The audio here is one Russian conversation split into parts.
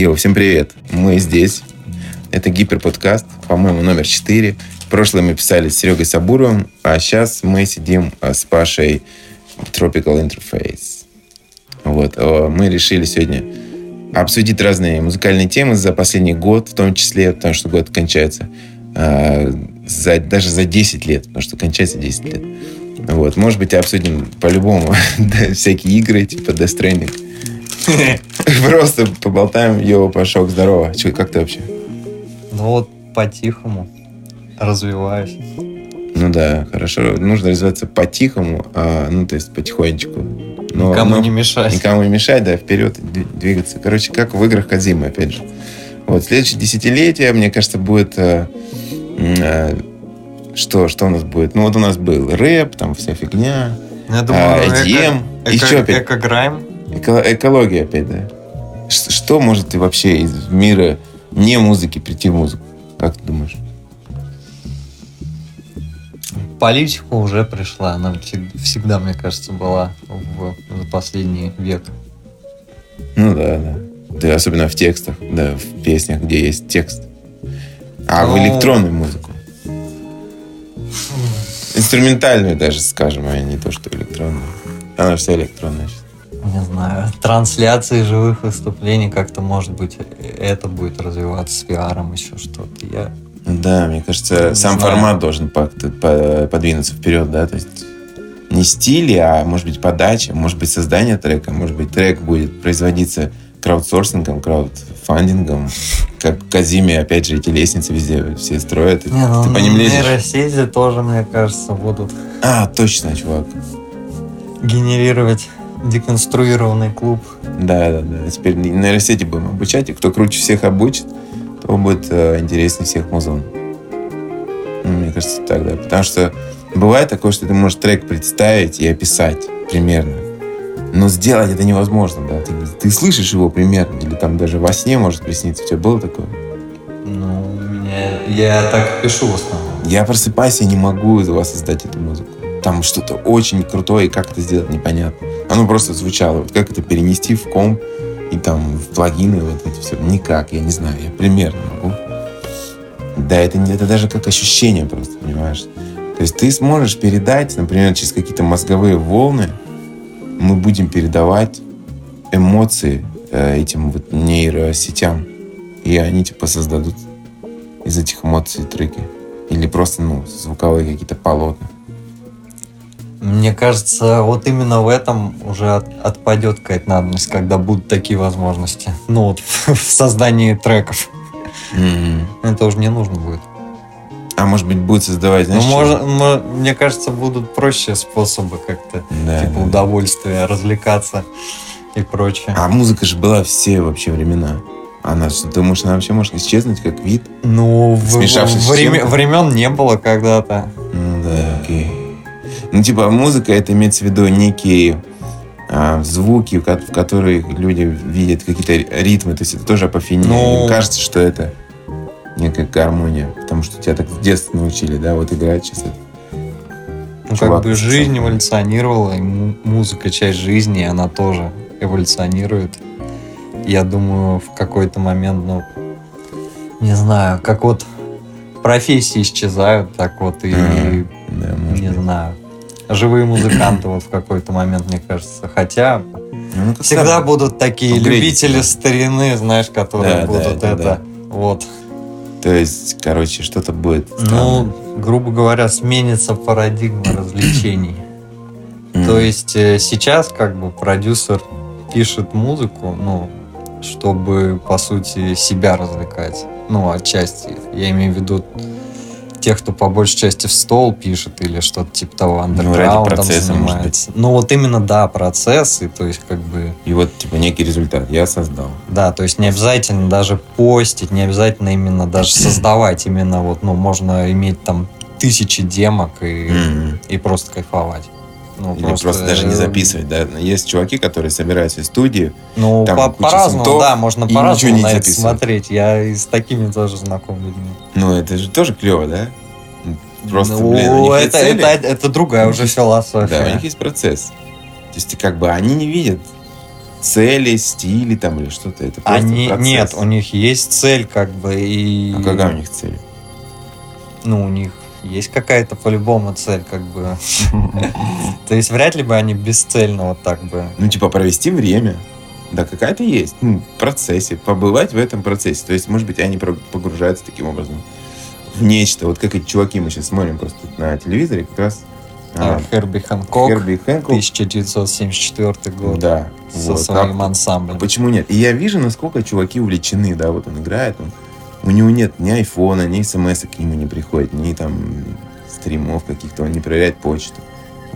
Йоу, всем привет. Мы здесь. Это гиперподкаст, по-моему, номер 4. В прошлом мы писали с Серегой Сабуровым, а сейчас мы сидим а, с Пашей Tropical Interface. Вот. А, мы решили сегодня обсудить разные музыкальные темы за последний год, в том числе, потому что год кончается а, за, даже за 10 лет, потому что кончается 10 лет. Вот. Может быть, обсудим по-любому всякие игры, типа Death Stranding. Просто поболтаем. Йоу, Пашок, здорово. Че, как ты вообще? Ну вот по-тихому развиваюсь. Ну да, хорошо. Нужно развиваться по-тихому, а, ну то есть потихонечку. Но, никому но, не мешать. Никому не мешать, да, вперед двигаться. Короче, как в играх Кадзимы, опять же. Вот, следующее десятилетие, мне кажется, будет... А, а, что, что у нас будет? Ну вот у нас был рэп, там вся фигня. Ну, я думаю, а, EDM. Эко, еще эко, опять. Экограйм. Эко, экология опять, да. Что может вообще из мира не музыки прийти в музыку? Как ты думаешь? Политика уже пришла. Она всегда, мне кажется, была в, за последний век. Ну да, да. Да, особенно в текстах, да, в песнях, где есть текст. А Но... в ну, электронную музыку? Инструментальную даже, скажем, а не то, что электронную. Она вся электронная сейчас не знаю, трансляции живых выступлений как-то, может быть, это будет развиваться с VR, еще что-то. Я да, мне кажется, сам знаю. формат должен подвинуться вперед, да, то есть не стили, а может быть подача, может быть создание трека, может быть трек будет производиться краудсорсингом, краудфандингом, как в Казиме, опять же, эти лестницы везде все строят. Не, ну, ты по ним лезешь. Нейросети тоже, мне кажется, будут... А, точно, чувак. Генерировать деконструированный клуб. Да, да, да. Теперь нейросети будем обучать, и кто круче всех обучит, то будет э, интереснее всех музон. Ну, мне кажется, так, да. Потому что бывает такое, что ты можешь трек представить и описать примерно. Но сделать это невозможно, да. Ты, ты слышишь его примерно, или там даже во сне может присниться. У тебя было такое? Ну, я, я так пишу в основном. Я просыпаюсь, я не могу из вас создать эту музыку там что-то очень крутое, и как это сделать, непонятно. Оно просто звучало. Вот как это перенести в комп и там в плагины, вот это все. Никак, я не знаю, я примерно могу. Да, это, это даже как ощущение просто, понимаешь? То есть ты сможешь передать, например, через какие-то мозговые волны, мы будем передавать эмоции э, этим вот нейросетям, и они типа создадут из этих эмоций треки. Или просто, ну, звуковые какие-то полотна. Мне кажется, вот именно в этом уже от, отпадет какая-то надобность, когда будут такие возможности. Ну вот в, создании треков. Mm-hmm. Это уже не нужно будет. А может быть, будет создавать, знаешь, ну, может, Мне кажется, будут проще способы как-то, да, типа да. удовольствия, развлекаться и прочее. А музыка же была все вообще времена. Она, думаешь, она вообще может исчезнуть как вид? Ну, в, время, времен не было когда-то. Ну да, окей. Ну, типа, музыка, это имеется в виду некие а, звуки, в которые люди видят какие-то ритмы. То есть это тоже апофения. Ну... Им кажется, что это некая гармония. Потому что тебя так в детстве научили, да, вот играть сейчас это. Ну, Чувак, как бы жизнь эволюционировала, и музыка часть жизни, и она тоже эволюционирует. Я думаю, в какой-то момент, ну, не знаю, как вот профессии исчезают, так вот и, а, да, не быть. знаю, живые музыканты вот в какой-то момент, мне кажется. Хотя ну, всегда сам... будут такие Угреть, любители старины, знаешь, которые да, будут да, это, да. вот. То есть, короче, что-то будет. Ну, грубо говоря, сменится парадигма развлечений. То есть э, сейчас как бы продюсер пишет музыку, ну, чтобы, по сути, себя развлекать. Ну, отчасти. Я имею в виду тех, кто по большей части в стол пишет или что-то типа того, андерграундом ну, занимается. Ну вот именно, да, процессы, то есть как бы... И вот типа некий результат я создал. Да, то есть не обязательно даже постить, не обязательно именно даже создавать, именно вот, ну, можно иметь там тысячи демок и, mm-hmm. и просто кайфовать. Ну, Или просто, просто даже не записывать, да. Есть чуваки, которые собираются в студии. Ну, по- по-разному, да, можно по-разному на это смотреть. Я и с такими тоже знаком людьми. Ну, это же тоже клево, да? Просто, ну, блин, у них это, это, это другая уже философия. Да, у них есть процесс. То есть, как бы, они не видят цели, стили там или что-то. Это просто Они, процесс. нет, у них есть цель, как бы, и... А какая у них цель? Ну, у них есть какая-то по-любому цель, как бы. То есть вряд ли бы они бесцельно вот так бы. Ну, типа, провести время. Да, какая-то есть. Ну, в процессе. Побывать в этом процессе. То есть, может быть, они погружаются таким образом в нечто. Вот как эти чуваки, мы сейчас смотрим просто на телевизоре, как раз а, Херби Хэнкок, Херби Хэнкок. 1974 год, Да. со вот. своим А ансамблем. Почему нет? И я вижу, насколько чуваки увлечены, да, вот он играет, он, у него нет ни айфона, ни смс к нему не приходит, ни там стримов каких-то, он не проверяет почту.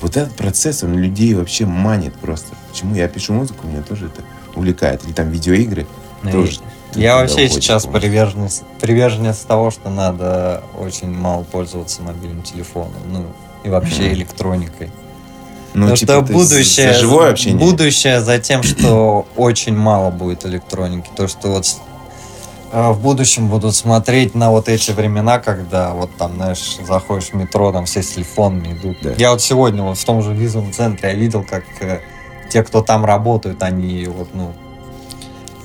Вот этот процесс, он людей вообще манит просто. Почему я пишу музыку, меня тоже это увлекает. Или там видеоигры Ну, тоже. Я вообще уходишь сейчас приверженец, приверженец того, что надо очень мало пользоваться мобильным телефоном, ну и вообще Мгм. электроникой. Ну, Потому типа, что будущее, живое общение. будущее за тем, что очень мало будет электроники. То, что вот в будущем будут смотреть на вот эти времена, когда вот там, знаешь, заходишь в метро, там все с телефонами идут. Да. Я вот сегодня вот в том же визовом центре я видел, как э, те, кто там работают, они вот, ну,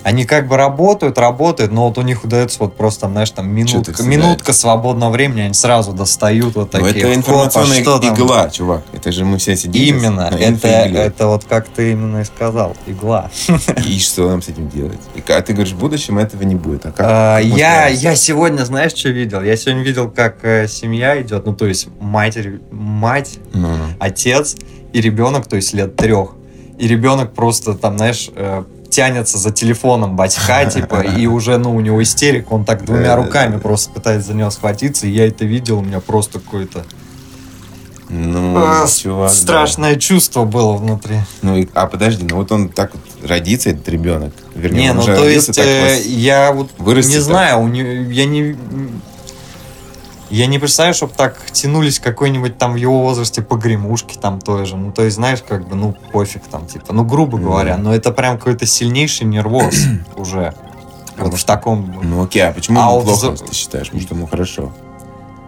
они как бы работают, работают, но вот у них удается вот просто, там, знаешь, там минутка, минутка свободного времени, они сразу достают вот Ну, такие. это «Хоп, а информационная там?» игла, чувак. Это же мы все сидим. Именно, это, это вот как ты именно и сказал, игла. И что нам с этим делать? И а ты говоришь, в будущем этого не будет. А как? А, как я, я сегодня, знаешь, что видел? Я сегодня видел, как э, семья идет, ну, то есть матерь, мать, Ну, ну. отец и ребенок, то есть лет трех. И ребенок просто там, знаешь, э, тянется за телефоном батька, типа, и уже, ну, у него истерик, он так двумя руками просто пытается за него схватиться, и я это видел, у меня просто какое-то Ну, а, чувак, да. страшное чувство было внутри. Ну, и- а подожди, ну вот он так вот родится, этот ребенок. Вернее, Не, ну то родился, есть э, вас- я вот вырастет не так. знаю, у нее, я не я не представляю, чтобы так тянулись какой-нибудь там в его возрасте погремушки там той же. Ну, то есть, знаешь, как бы, ну, пофиг там, типа, ну, грубо Ну говоря, но это прям какой-то сильнейший нервоз уже. Вот в таком... Ну окей, а почему А ему плохо, за- ты считаешь? Может, ему хорошо?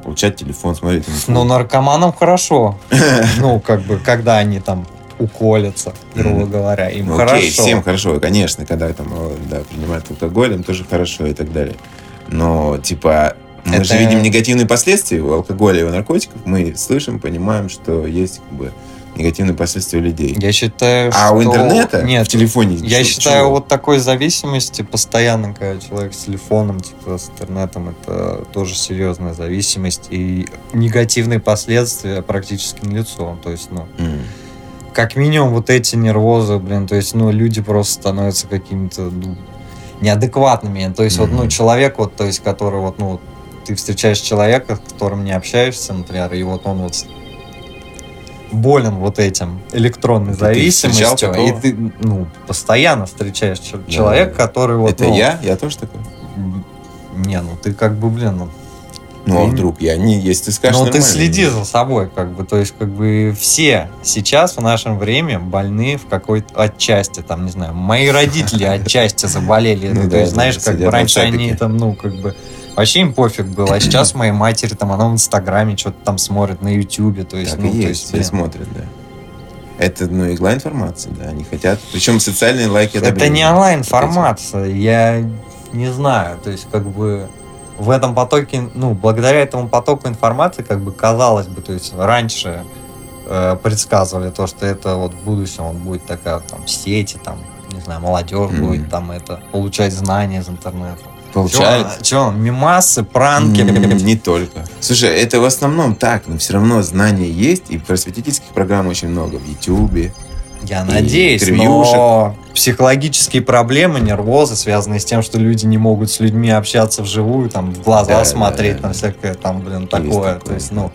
Получать телефон, смотреть Ну, наркоманам хорошо. Ну, как бы, когда они там уколятся, грубо говоря, им Ну, хорошо. окей, всем хорошо, конечно, когда там, да, принимают алкоголь, им тоже хорошо и так далее. Но, типа, мы Это- же видим негативные последствия у алкоголя и у наркотиков. Мы слышим, понимаем, что есть как бы негативные последствия у людей. Я считаю, А что... у интернета Нет, в телефоне Я чё- считаю, чего? вот такой зависимости постоянно, когда человек с телефоном, типа с интернетом, это тоже серьезная зависимость. И негативные последствия практически налицо. То есть, ну, М. как минимум вот эти нервозы, блин, то есть, ну, люди просто становятся какими-то, ну, неадекватными. То есть, вот, ну, человек, вот, то есть, который, вот, ну, вот, ты встречаешь человека, с которым не общаешься, например, и вот он вот болен вот этим электронной зависимостью, и ты, ну, постоянно встречаешь Да. человека, который вот, Это ну, я? Я тоже такой? Не, ну ты как бы, блин, ну, Ну, а Ты- вдруг? Я не, если ты скажешь ну ты следи за собой, как бы, то есть, как бы все сейчас в нашем время больны в какой-то отчасти, там, не знаю, мои родители отчасти заболели, Ну то есть, знаешь, как бы раньше они там, ну, как бы, вообще им пофиг было, а сейчас моей матери, там, она в Инстаграме что-то там смотрит, на Ютубе, то есть, Так ну, и то есть, есть, все блин, смотрят, да. Это, ну, игла информации, да, они хотят. Причем социальные лайки Это одобрения. не онлайн-формация, я не знаю, то есть как бы в этом потоке, ну, благодаря этому потоку информации, как бы казалось бы, то есть раньше э, предсказывали то, что это вот в будущем вот будет такая там сети, там, не знаю, молодежь Мгм. будет там это, получать знания из интернета. Получают. Че, мимасы, пранки, М, Не только. Слушай, это в основном так, но все равно знания есть, и просветительских программ очень много в Ютубе. Я надеюсь, интервьюшек. но психологические проблемы, нервозы, связанные с тем, что люди не могут с людьми общаться вживую, там, в глаза Да, смотреть, да, там, да. всякое, там, блин, такое. такое, То есть, ну,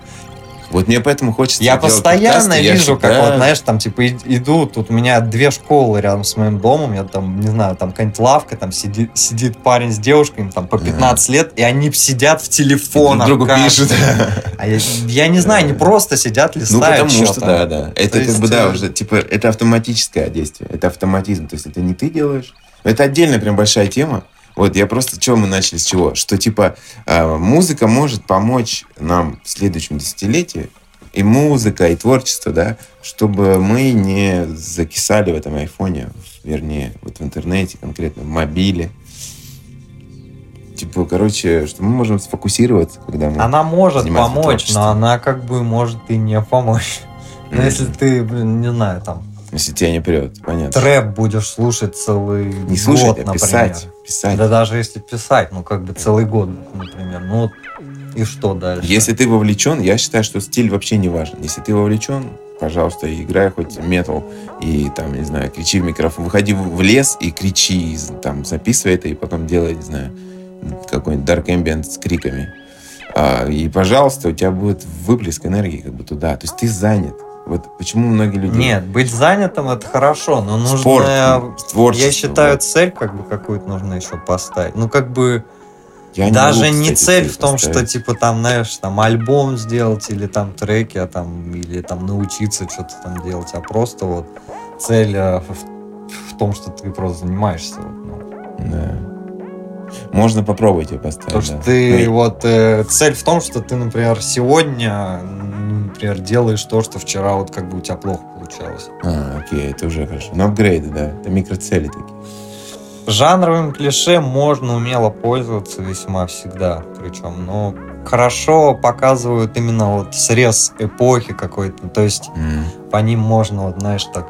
Вот мне поэтому хочется я постоянно подкасты, я вижу, как всегда- вот, знаешь, там, типа, и- иду, тут у меня две школы рядом с моим домом, я там, не знаю, там какая-нибудь лавка, там сидит, сидит парень с девушкой, им там по 15 лет, и они сидят в телефонах. друг другу пишут. А я, я не знаю, они просто сидят, Ну, листают потому что, да, да. Это То как бы, да, э, уже, типа, это автоматическое действие. Это автоматизм. То есть это не ты делаешь. Это отдельная прям большая тема. Вот я просто, что мы начали с чего? Что, типа, э, музыка может помочь нам в следующем десятилетии и музыка, и творчество, да, чтобы мы не закисали в этом айфоне, вернее, вот в интернете, конкретно в мобиле. Типа, короче, что мы можем сфокусироваться, когда мы... Она может помочь, но она как бы может и не помочь. Но если ты, блин, не знаю, там... Если тебя не прет, понятно. Трэп будешь слушать целый не год, слушать, а например. Писать. Да даже если писать, ну как бы целый год, например. Ну и что дальше? Если ты вовлечен, я считаю, что стиль вообще не важен. Если ты вовлечен, пожалуйста, играй хоть метал и там, не знаю, кричи в микрофон. Выходи в лес и кричи, там, записывай это и потом делай, не знаю, какой-нибудь dark ambient с криками. А, и, пожалуйста, у тебя будет выплеск энергии как бы туда. То есть ты занят. Вот почему многие люди... Нет, быть занятым это хорошо, но нужно... Спорт, Я считаю, вот. цель как бы какую-то нужно еще поставить. Ну, как бы я Даже не, могу, не цель в том, поставить. что типа там, знаешь, там альбом сделать или там треки, а там или там научиться что-то там делать, а просто вот цель э, в, в том, что ты просто занимаешься. Вот, ну. Да. Можно попробовать ее поставить. Потому что ты ну, вот э, цель в том, что ты, например, сегодня, например, делаешь то, что вчера вот как бы у тебя плохо получалось. А, окей, это уже хорошо. Но апгрейды, да, это микроцели такие. Жанровым клише можно умело пользоваться весьма всегда. Причем, но хорошо показывают именно вот срез эпохи какой-то. То есть mm. по ним можно, вот, знаешь, так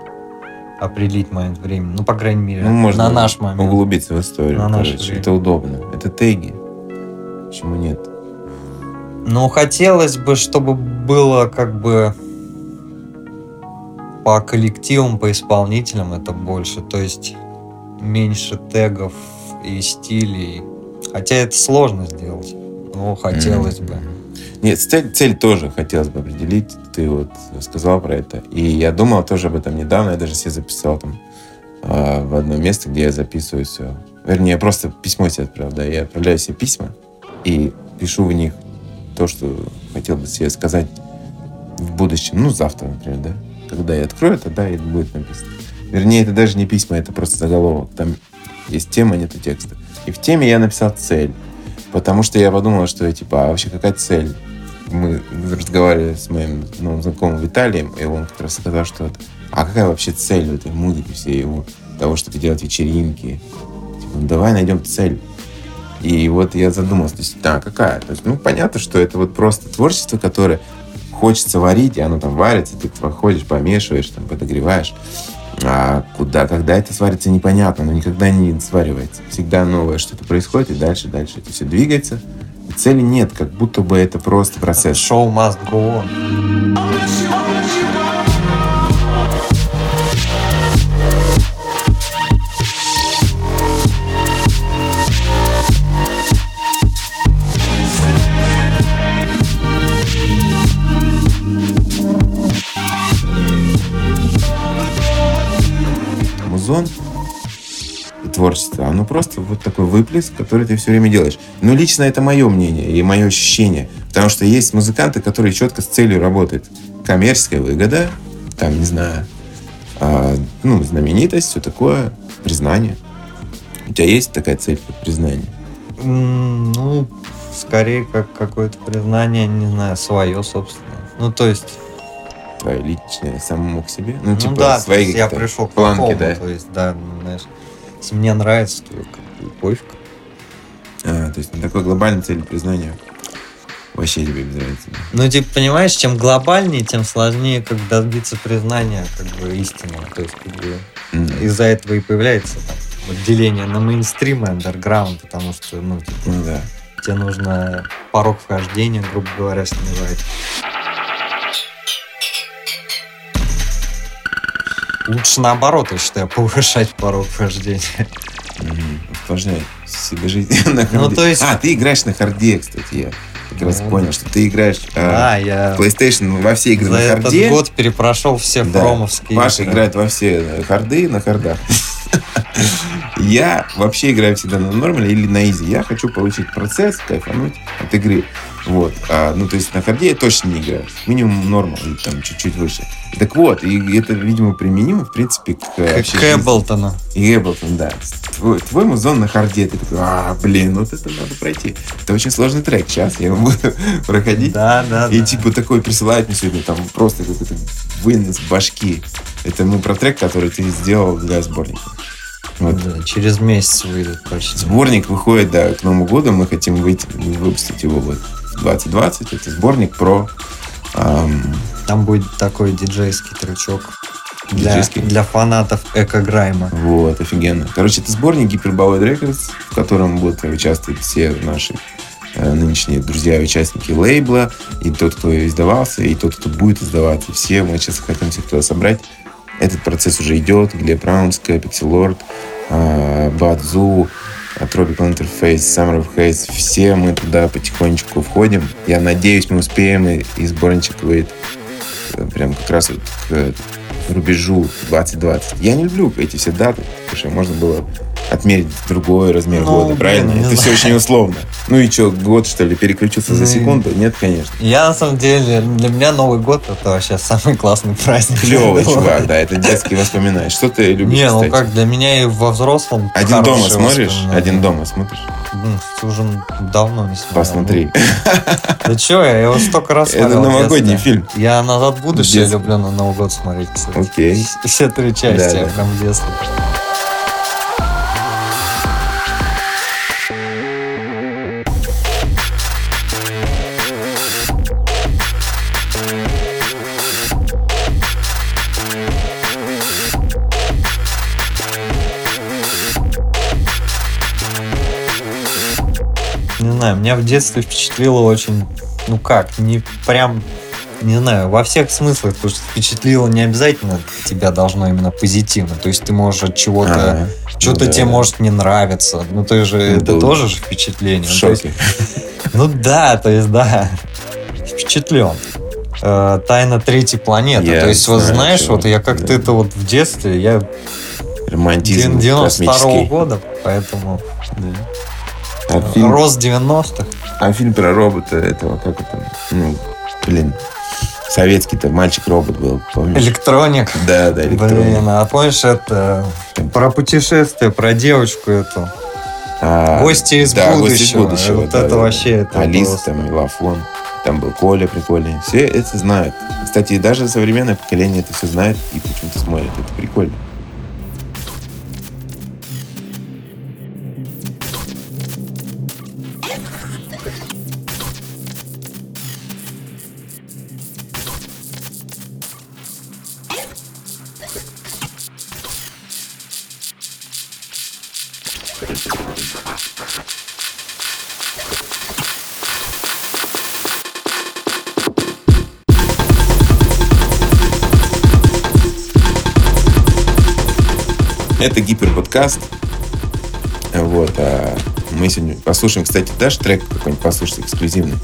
определить момент времени. Ну, по крайней мере, ну, можно на наш момент. Углубиться в историю. На наш Это удобно. Это теги. Почему нет? Ну, хотелось бы, чтобы было как бы по коллективам, по исполнителям это больше. То есть меньше тегов и стилей. Хотя это сложно сделать, но хотелось mm-hmm. бы. Нет, цель, цель тоже хотелось бы определить. Ты вот сказал про это. И я думал тоже об этом недавно. Я даже себе записал там э, в одно место, где я записываю все. Вернее, я просто письмо себе отправил. Да, я отправляю себе письма и пишу в них то, что хотел бы себе сказать в будущем. Ну, завтра, например, да. Когда я открою, тогда это будет написано. Вернее, это даже не письма, это просто заголовок. Там есть тема, нету текста. И в теме я написал цель. Потому что я подумал, что типа, а вообще какая цель? Мы разговаривали с моим новым знакомым Виталием, и он как раз сказал, что а какая вообще цель в этой музыке всей его, того, чтобы делать вечеринки? Типа, ну, давай найдем цель. И вот я задумался, то есть, да, какая? То есть, ну, понятно, что это вот просто творчество, которое хочется варить, и оно там варится, ты проходишь, помешиваешь, там, подогреваешь. А куда, когда это сварится, непонятно, но никогда не сваривается. Всегда новое что-то происходит, и дальше, дальше это все двигается. И цели нет, как будто бы это просто процесс. Шоу must go on. Зон творчества, оно просто вот такой выплеск, который ты все время делаешь. Но лично это мое мнение и мое ощущение. Потому что есть музыканты, которые четко с целью работают. Коммерческая выгода, там, не знаю, а, ну, знаменитость, все такое, признание. У тебя есть такая цель, как признание? Ну, скорее как какое-то признание, не знаю, свое собственное. Ну, то есть твое личное самому к себе? Ну, ну типа, да, свои я пришел к планки, такому, да? То есть, да, знаешь, если мне нравится, то как бы пофиг. А, то есть на такой глобальной цели признания вообще тебе без разницы. Ну, типа, понимаешь, чем глобальнее, тем сложнее как добиться признания как бы истинного. То есть, как бы, mm. из-за этого и появляется там, вот, деление на мейнстрим и андерграунд, потому что, ну, типа, да. тебе нужно порог вхождения, грубо говоря, снижать. Лучше наоборот, я считаю, повышать порог вхождения. Усложнять себе жизнь на харде. Ну, то есть... А, ты играешь на харде, кстати, я как раз ну, понял, что ты играешь да, э, я PlayStation во все игры на харде. этот год перепрошел все да. фромовские Паша игры. играет во все харды на хардах. Я вообще играю всегда на нормале или на easy. Я хочу получить процесс, кайфануть от игры. Вот. А, ну, то есть на харде я точно не играю. Минимум норма, или там чуть-чуть выше. Так вот, и это, видимо, применимо, в принципе, к... К Эблтону. И Эблтон, да. Твой, твой музон на харде, ты такой, а, блин, вот это надо пройти. Это очень сложный трек, сейчас я его буду проходить. Да, да, И да. типа такой присылает мне сегодня там просто какой-то вынос башки. Это мы про трек, который ты сделал для сборника. Вот. Да, через месяц выйдет почти. Сборник выходит, да, к Новому году. Мы хотим выйти, выпустить его вот 2020. Это сборник про... ам, Там будет такой диджейский трючок для, Диджейский? для фанатов Эко-Грайма. вот, офигенно. Короче, это сборник Hyperballad Records, в котором будут участвовать все наши э, нынешние друзья и участники лейбла, и тот, кто издавался, и тот, кто будет издаваться. Все мы сейчас хотим всех туда собрать. Этот процесс уже идет. Глеб Раунская, Pixelord, э, Бадзу, э, Tropical Interface, Summer of Haze. Все мы туда потихонечку входим. Я надеюсь, мы успеем, и, и сборничек выйдет э, прям как раз вот к рубежу 2020. Я не люблю эти все даты, потому что можно было отмерить другой размер Ну, года, блин, правильно? не Это знаю. все очень условно. Ну и что, год, что ли, переключился за Ну, секунду? Нет, конечно. Я, на самом деле, для меня Новый год это вообще самый классный праздник. Клевый чувак, да, это детские воспоминания. Что ты любишь, Не, ну как, для меня и во взрослом Один дома смотришь? Один дома смотришь? Блин, ты уже давно не смотрел. Посмотри. Да чё, я его столько раз Это смотрел. в новогодний фильм. Я «Назад в будущее» люблю на Новый год смотреть, кстати. Окей. Все три части, прям в детстве. Знаю, меня в детстве впечатлило очень, ну как, не прям, не знаю, во всех смыслах, потому что впечатлило не обязательно тебя должно именно позитивно. То есть ты можешь от чего-то, Ага. что-то Ну да, тебе может не нравиться. Ну ты же, Ну, это да. тоже же впечатление. В Ну, шоке. ну да, то есть да, впечатлен. Э, Тайна третьей планеты. Я то есть, вот знаешь, чего. вот я как-то Да. это вот в детстве, я Романтизм 92 космический. года, поэтому Да. А фильм, рост 90-х. а фильм про робота этого, как это, ну, блин, советский-то мальчик-робот был, помнишь? Электроник. Да, да, электронный. Блин, а помнишь это про путешествие, про девочку эту? А, Гости из да, «Гости из будущего. будущего», Вот да, это да. вообще это Алиса, просто. там, Мелафон, там был Коля прикольный. Все это знают. Кстати, даже современное поколение это все знает и почему-то смотрит. Это прикольно. Это гиперподкаст. Вот, а мы сегодня послушаем, кстати, дашь трек какой-нибудь послушать эксклюзивный?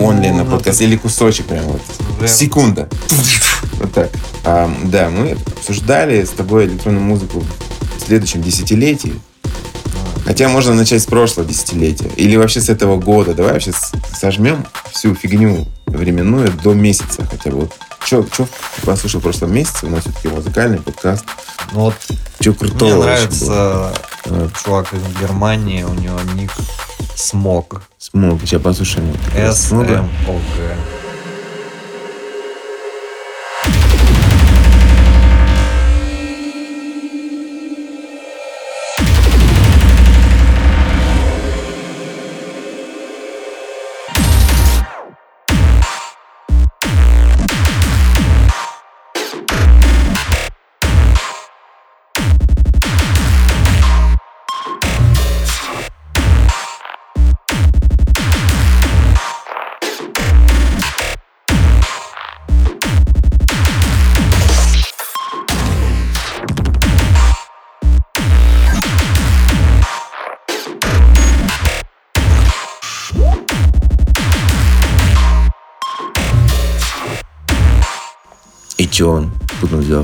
Он ли на ну, подкаст или кусочек прям вот? Секунда. Вот так. А, да, мы обсуждали с тобой электронную музыку в следующем десятилетии. Хотя можно начать с прошлого десятилетия. Или вообще с этого года. Давай вообще сожмем всю фигню временную до месяца хотя бы. Вот что ты послушал в прошлом месяце? У нас все-таки музыкальный подкаст. Ну вот Что крутого мне вообще было? нравится А, чувак из Германии, у него ник Смог. Смог. Сейчас послушаем. вот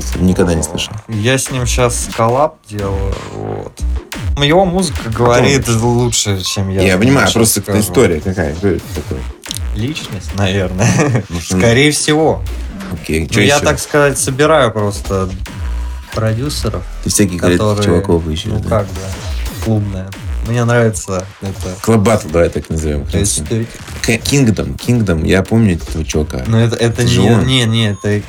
Взялся? Никогда не слышал. Я с ним сейчас коллаб делаю, вот. Его музыка говорит лучше, чем я. Я, понимаю, просто скажу. история какая. Кто это такой? личность, наверное. Ну, Скорее всего. Окей. Ну, я, так сказать, собираю просто продюсеров. Ты всяких которые, чуваков еще. Ну, да? как бы, клубная. Мне нравится это. Клаб Батл, давай так назовем. Kingdom, Kingdom, я помню этого чувака. Но это, это не, не, не, это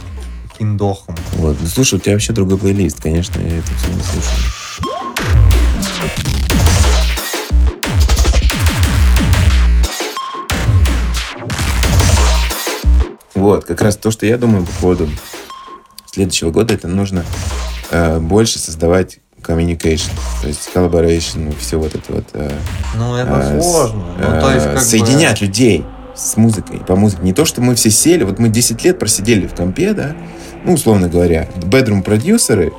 Киндохом. Вот, ну слушай, у тебя вообще другой плейлист, конечно, я это все не слушаю. Вот, как раз то, что я думаю по поводу следующего года, это нужно э, больше создавать communication, то есть collaboration, все вот это вот. Э, ну, это э, сложно. Э, ну, то есть, как соединять бы... людей с музыкой, по музыке. Не то, что мы все сели, вот мы 10 лет просидели в компе, да, ну, условно говоря, bedroom продюсеры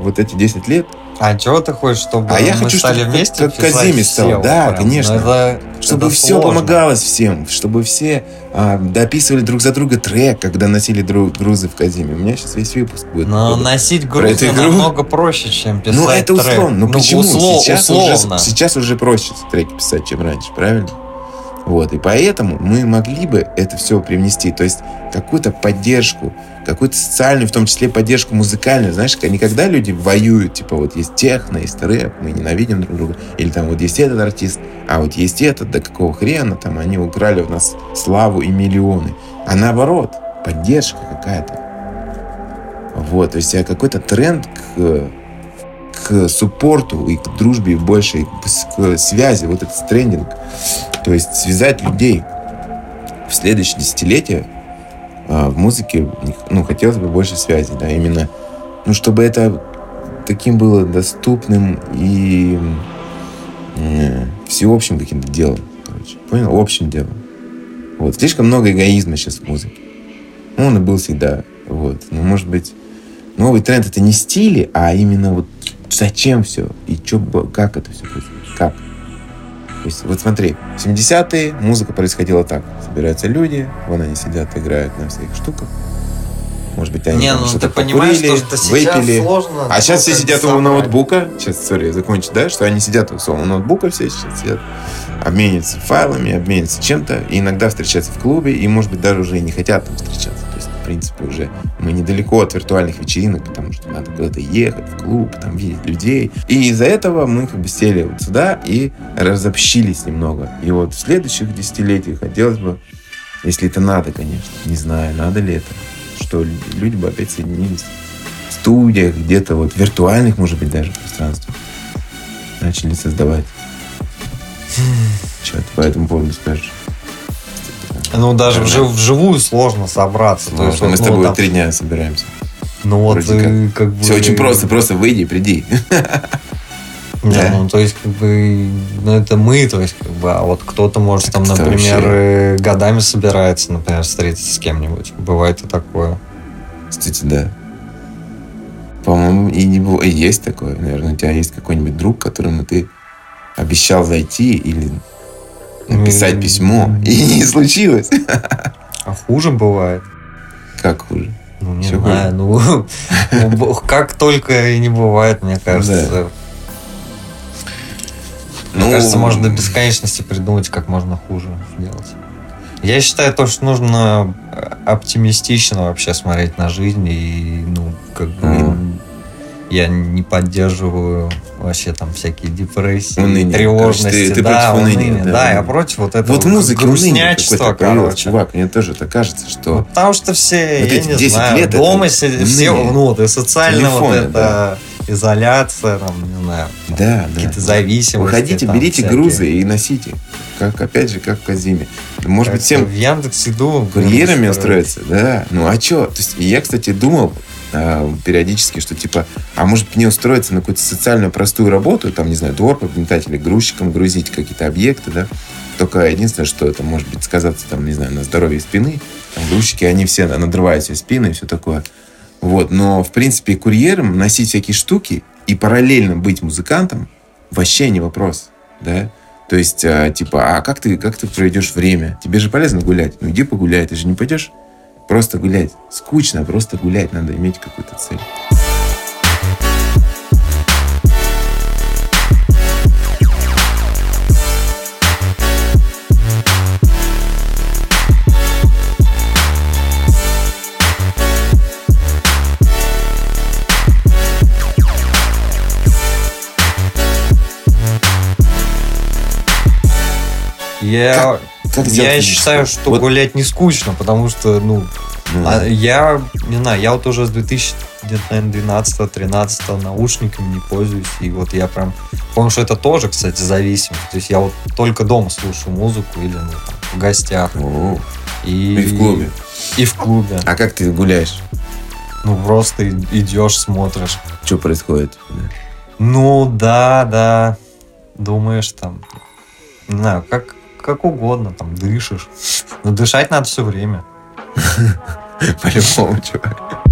вот эти 10 лет а чего ты хочешь, чтобы а я хочу, стали чтобы вместе? Как, Казиме стал. Да, прям. конечно. Ну, это, чтобы это все сложно. помогалось всем, чтобы все а, дописывали друг за друга трек, когда носили друг, грузы в Казиме. У меня сейчас весь выпуск будет. Но будет. носить грузы намного проще, чем писать Ну, это условно. Ну, ну почему? Услов, сейчас, условно. Уже, сейчас уже проще треки писать, чем раньше, правильно? Вот, и поэтому мы могли бы это все привнести, то есть какую-то поддержку, какую-то социальную, в том числе поддержку музыкальную. Знаешь, не когда люди воюют, типа вот есть техно, есть рэп, мы ненавидим друг друга, или там вот есть этот артист, а вот есть этот, да какого хрена, там они украли у нас славу и миллионы. А наоборот, поддержка какая-то. Вот, то есть какой-то тренд к к суппорту и к дружбе больше, к связи, вот этот трендинг. То есть связать людей в следующее десятилетие а, в музыке, ну, хотелось бы больше связи, да, именно, ну, чтобы это таким было доступным и всеобщим каким-то делом, короче. Понял? Общим делом. Вот. Слишком много эгоизма сейчас в музыке. Ну, он и был всегда. Вот. Но, может быть, новый тренд это не стили, а именно вот зачем все и чё, как это все происходит. Как? То есть, вот смотри, в 70-е музыка происходила так. Собираются люди, вон они сидят, играют на всяких штуках. Может быть, они не, ну, что-то покурили, что выпили. Сложно а сейчас все сидят у ноутбука. Сейчас, сори, закончить, да? Что они сидят у ноутбука все сейчас сидят, обмениваются файлами, обмениваются чем-то. И иногда встречаются в клубе, и, может быть, даже уже и не хотят там встречаться принципе, уже мы недалеко от виртуальных вечеринок, потому что надо куда-то ехать в клуб, там видеть людей. И из-за этого мы как бы сели вот сюда и разобщились немного. И вот в следующих десятилетиях хотелось бы, если это надо, конечно, не знаю, надо ли это, что люди бы опять соединились в студиях, где-то вот виртуальных, может быть, даже пространствах начали создавать. Что ты по этому поводу скажешь? Ну, даже вжив, вживую сложно собраться. Сложно. То есть, Мы вот, с тобой ну, там... три дня собираемся. Ну вот, как. как бы... Все очень просто, просто выйди приди. Не, да. ну, то есть, как бы, ну, это мы, то есть, как бы, а вот кто-то может так там, например, вообще... годами собирается, например, встретиться с кем-нибудь. Бывает и такое. Кстати, да. По-моему, и, не было, и есть такое. Наверное, у тебя есть какой-нибудь друг, которому ты обещал зайти или написать письмо, и не случилось. А хуже бывает. Как хуже? Ну, не Все знаю, ну, ну как только и не бывает, мне кажется. Мне ну, кажется, можно до бесконечности придумать, как можно хуже сделать. Я считаю то, что нужно оптимистично вообще смотреть на жизнь и, ну, как бы mm я не поддерживаю вообще там всякие депрессии, уныние. тревожности. Ты, ты да, против уныния, уныния, да. да, я против вот этого вот музыки грустнячества, короче. Чувак, мне тоже так кажется, что... Ну, потому что все, вот я не знаю, лет дома сидят, все, ну, вот, и социально Телефоны, вот это... Да изоляция, там, не знаю, да, какие-то да. зависимости. Выходите, там, берите всякие. грузы и носите. Как, опять же, как в Казиме. Может как быть, всем в Яндекс иду курьерами устроиться, да. Ну, а что? То есть, я, кстати, думал, э, периодически, что типа, а может мне устроиться на какую-то социальную простую работу, там, не знаю, двор подметать или грузчиком грузить какие-то объекты, да, только единственное, что это может быть сказаться, там, не знаю, на здоровье спины, там, грузчики, они все надрывают себе спины и все такое. Вот, но, в принципе, курьером носить всякие штуки и параллельно быть музыкантом вообще не вопрос, да. То есть, а, типа, а как ты, как ты проведешь время? Тебе же полезно гулять. Ну, иди погуляй, ты же не пойдешь Просто гулять. Скучно, просто гулять. Надо иметь какую-то цель. Я, Как, как я считаю, что Вот, гулять не скучно, потому что, ну, ну, а я, не знаю, я вот уже с 2000, где-то, наверное, 12-13 наушниками не пользуюсь, и вот я прям помню, что это тоже, кстати, зависимость. То есть я вот только дома слушаю музыку или ну, там, в гостях. И, И в клубе. И в клубе. А как ты гуляешь? Ну, просто идешь, смотришь. Что происходит? Ну, да, да. Думаешь там, не знаю, как, как угодно, там, дышишь. Но дышать надо все время. По-любому, чувак.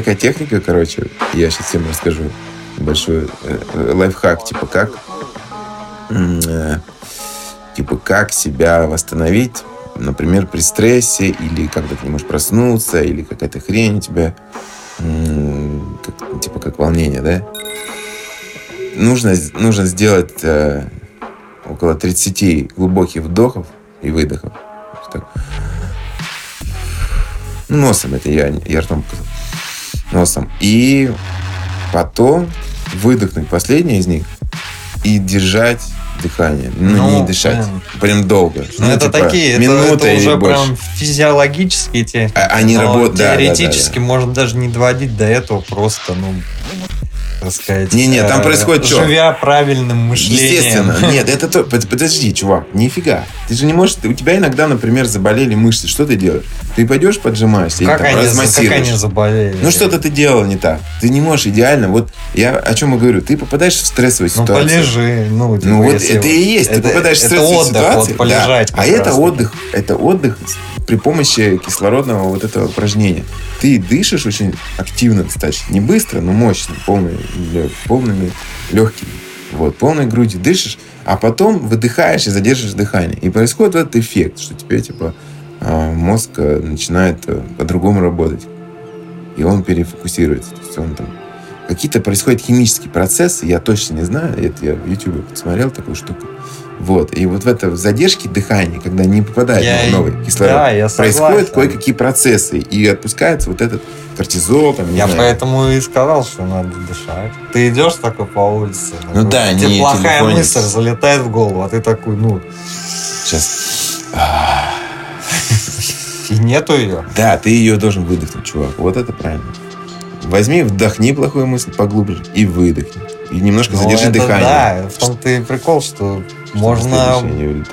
Такая техника, короче, я сейчас всем расскажу. Большой э, э, лайфхак, типа как э, типа как себя восстановить, например, при стрессе, или когда ты не можешь проснуться, или какая-то хрень у тебя, м, как- типа как волнение, да? Нужно, нужно сделать э, около 30 глубоких вдохов и выдохов. Так. Носом это я, я ртом. Носом. И потом выдохнуть последний из них и держать дыхание. Ну, Ну, не дышать. блин. Прям долго. Ну, это типа, такие, это, минута это или уже больше. прям физиологические те. А- они работают, да, да, да, Теоретически можно даже не доводить до этого, просто, ну, так сказать. Не-не, там э, происходит чё? Живя правильным мышлением. Естественно. Нет, это то... под- Подожди, чувак, нифига. Ты же не можешь... У тебя иногда, например, заболели мышцы. Что ты делаешь? Ты пойдешь поджимаешься Как или там они, за- как размассируешь. они заболели? Ну что-то ты делал не так. Ты не можешь идеально. Вот я о чем и говорю. Ты попадаешь в стрессовую Ну, ситуацию. полежи. Ну, типа, Ну вот это и есть. Это, ты попадаешь в это стрессовую отдых, ситуацию. вот полежать. да. А это раз. отдых. Это отдых при помощи кислородного вот этого упражнения. Ты дышишь очень активно достаточно. Не быстро, но мощно. Полный, полными легкими. Вот, полной грудью дышишь, а потом выдыхаешь и задерживаешь дыхание. И происходит этот эффект, что тебе типа а, мозг э, начинает э, по-другому работать. И он перефокусируется. То есть он там какие-то происходят химические процессы, я точно не знаю, это я в YouTube посмотрел такую штуку. Вот. И вот в это в задержке дыхания, когда не попадает Я новый кислород, да, я происходят кое-какие процессы, и отпускается вот этот кортизол, там, Я знаю. поэтому и сказал, что надо дышать. Ты идешь такой по улице. Ну такой, да, тебе не плохая телефонец. мысль залетает в голову, а ты такой, ну, Сейчас. и нету ее. Да, ты ее должен выдохнуть, чувак. Вот это правильно. Возьми, вдохни плохую мысль поглубже и выдохни. И немножко Ну, задержи дыхание. Да, в том-то и прикол, что можно, не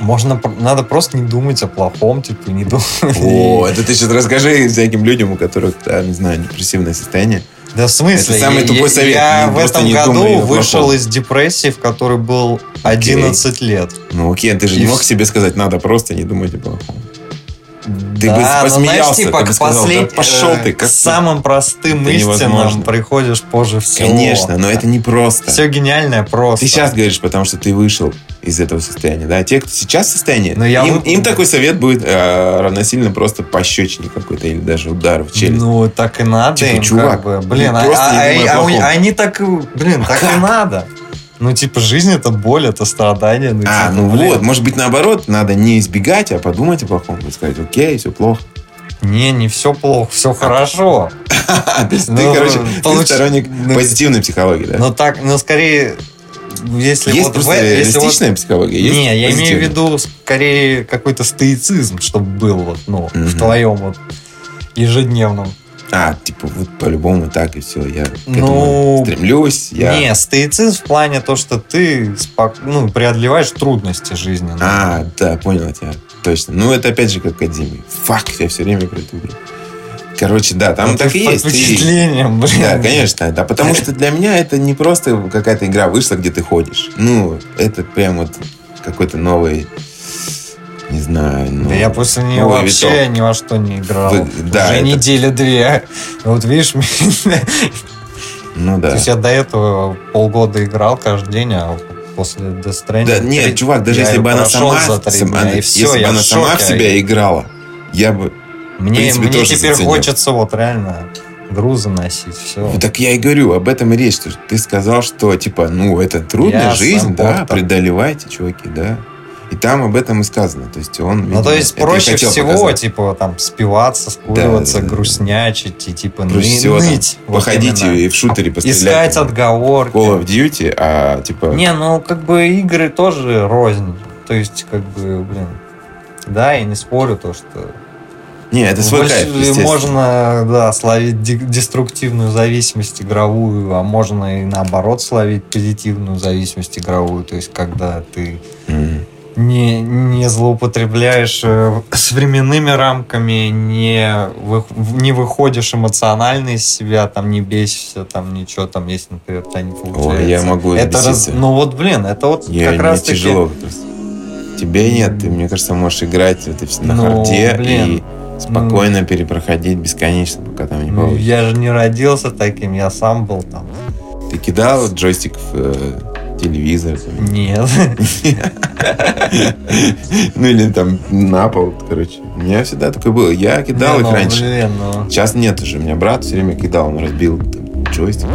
можно, надо просто не думать о плохом, типа, не думать. О, это ты сейчас расскажи всяким людям, у которых, да, не знаю, депрессивное состояние. Да в смысле? Это самый Я- тупой совет. Я Не- в этом думай году вышел из депрессии, в которой был 11 лет. Ну, окей, ты же не мог себе сказать, надо просто не думать о плохом. Ты да, бы знаешь, посмеялся, типа, ты бы к сказал, да послед- пошел э, ты, К как ты. самым простым Это истинам невозможно. приходишь позже всего. Конечно, но это не просто. Все гениальное просто. Ты сейчас говоришь, потому что ты вышел из этого состояния, да? Те, кто сейчас в состоянии, Но я им, вы- им такой совет будет э, равносильно просто пощечине какой-то или даже удар в челюсть. Ну, так и надо Типа, им, чувак, как бы. Блин, ну, а, а- а- а- они так, блин, так и надо. Ну, типа, жизнь это боль, это страдание. Ну, а, типа, ну блин. вот, может быть, наоборот, надо не избегать, а подумать о плохом. И сказать, окей, все плохо. Не, не все плохо, все хорошо. То есть ты, Ну, короче, ты получ- сторонник ну, позитивной психологии, да? Но так, ну, скорее, если есть вот просто в- если вот- реалистичная психология, есть Не, я имею в виду скорее какой-то стоицизм, чтобы был вот, ну, Мгм. в твоем вот ежедневном. А, типа, вот по-любому так и все. Я к Ну, этому стремлюсь. Я... Не, стоицизм в плане то, что ты спок- ну, преодолеваешь трудности жизненные. А, да, понял тебя. Точно. Ну, это опять же как академия. Фак, я все время про это говорю. Короче, да, там Ну, так и есть. Впечатлением, блин. Да, конечно, да, потому что для меня это не просто какая-то игра вышла, где ты ходишь. Ну, это прям вот какой-то новый, не знаю, ну, Да я после нее новый вообще виток. ни во что не играл. Да, Уже это- недели две. Вот видишь, Ну то да. есть я до этого полгода играл каждый день, а после Death Stranding... Да, нет, чувак, даже если бы она сама, за три сам- дня, и все, если бы она в сама в шоке. себя играла, я бы Мне, принципе, мне теперь заценил. хочется вот реально грузы носить, все. Ну, так я и говорю, об этом и речь. Ты сказал, что, типа, ну, это трудная Я жизнь, да, преодолевайте, чуваки, да. И там об этом и сказано. То есть он, Ну, видимо, то есть проще всего, показать. типа, там, спиваться, скуриваться, Да, да, да. грустнячить и, типа, Проще ны- всего там ныть. Вот походите именно. и в шутере пострелять. Искать там, отговорки. Call of Duty, а, типа, Не, ну, как бы игры тоже рознь. То есть, как бы, блин, да, я не спорю то, что не, это свой больше кайф, можно, да, словить де- деструктивную зависимость игровую, а можно и наоборот словить позитивную зависимость игровую. То есть, когда ты Мгм. Не, не злоупотребляешь э, с временными рамками, не, вы- не выходишь эмоционально из себя, там не бесишься, там ничего, там есть, например, тебя не получается. Ой, я могу это раз. Ну вот, блин, это вот Я, как раз таки... тяжело. Тебе нет, ты, мне кажется, можешь играть всё на Ну, харде блин. и спокойно перепроходить бесконечно, пока там не Ну, получится. я же не родился таким, я сам был там. Ты кидал джойстик в э, телевизор? Нет. Ну или там на пол, короче. У меня всегда такое было. Я кидал их ну, раньше. ну. Сейчас нет уже. У меня брат все время кидал, он разбил джойстик.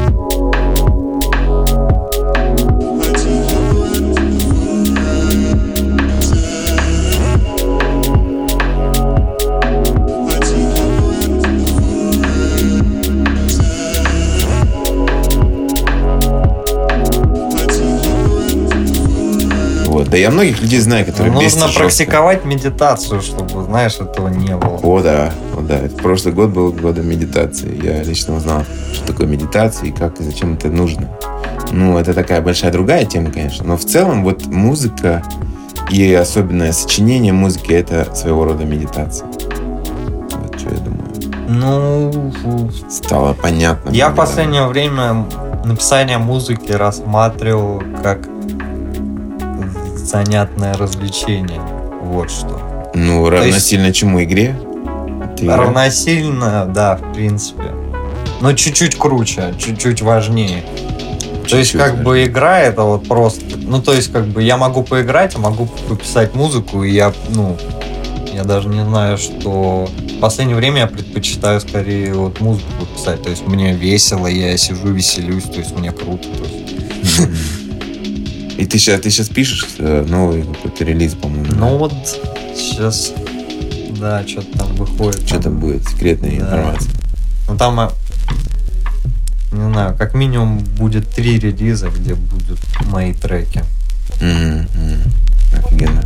Да я многих людей знаю, которые Нужно бесятся жестко. практиковать медитацию, чтобы, знаешь, этого не было. О, да, о, да. Это прошлый год был годом медитации. Я лично узнал, что такое медитация и как и зачем это нужно. Ну, это такая большая другая тема, конечно. Но в целом вот музыка и особенно сочинение музыки это своего рода медитация. Вот что я думаю. Ну, Стало понятно. я в последнее время написание музыки рассматривал как занятное развлечение. Вот что. Ну, равносильно чему игре? Ты? Равносильно, да, в принципе. Но чуть-чуть круче, чуть-чуть важнее. То есть, как бы игра это вот просто. Ну, то есть, как бы я могу поиграть, а могу пописать музыку, и я, ну, я даже не знаю, что в последнее время я предпочитаю скорее вот музыку писать. То есть мне весело, я сижу, веселюсь, то есть мне круто. то есть. И ты сейчас, ты сейчас пишешь э, новый какой-то релиз, по-моему. Ну вот сейчас, да, что-то там выходит. Что-то там. будет, секретная Да. информация. Ну там, а, не знаю, как минимум будет три релиза, где будут мои треки. Мгм. Офигенно.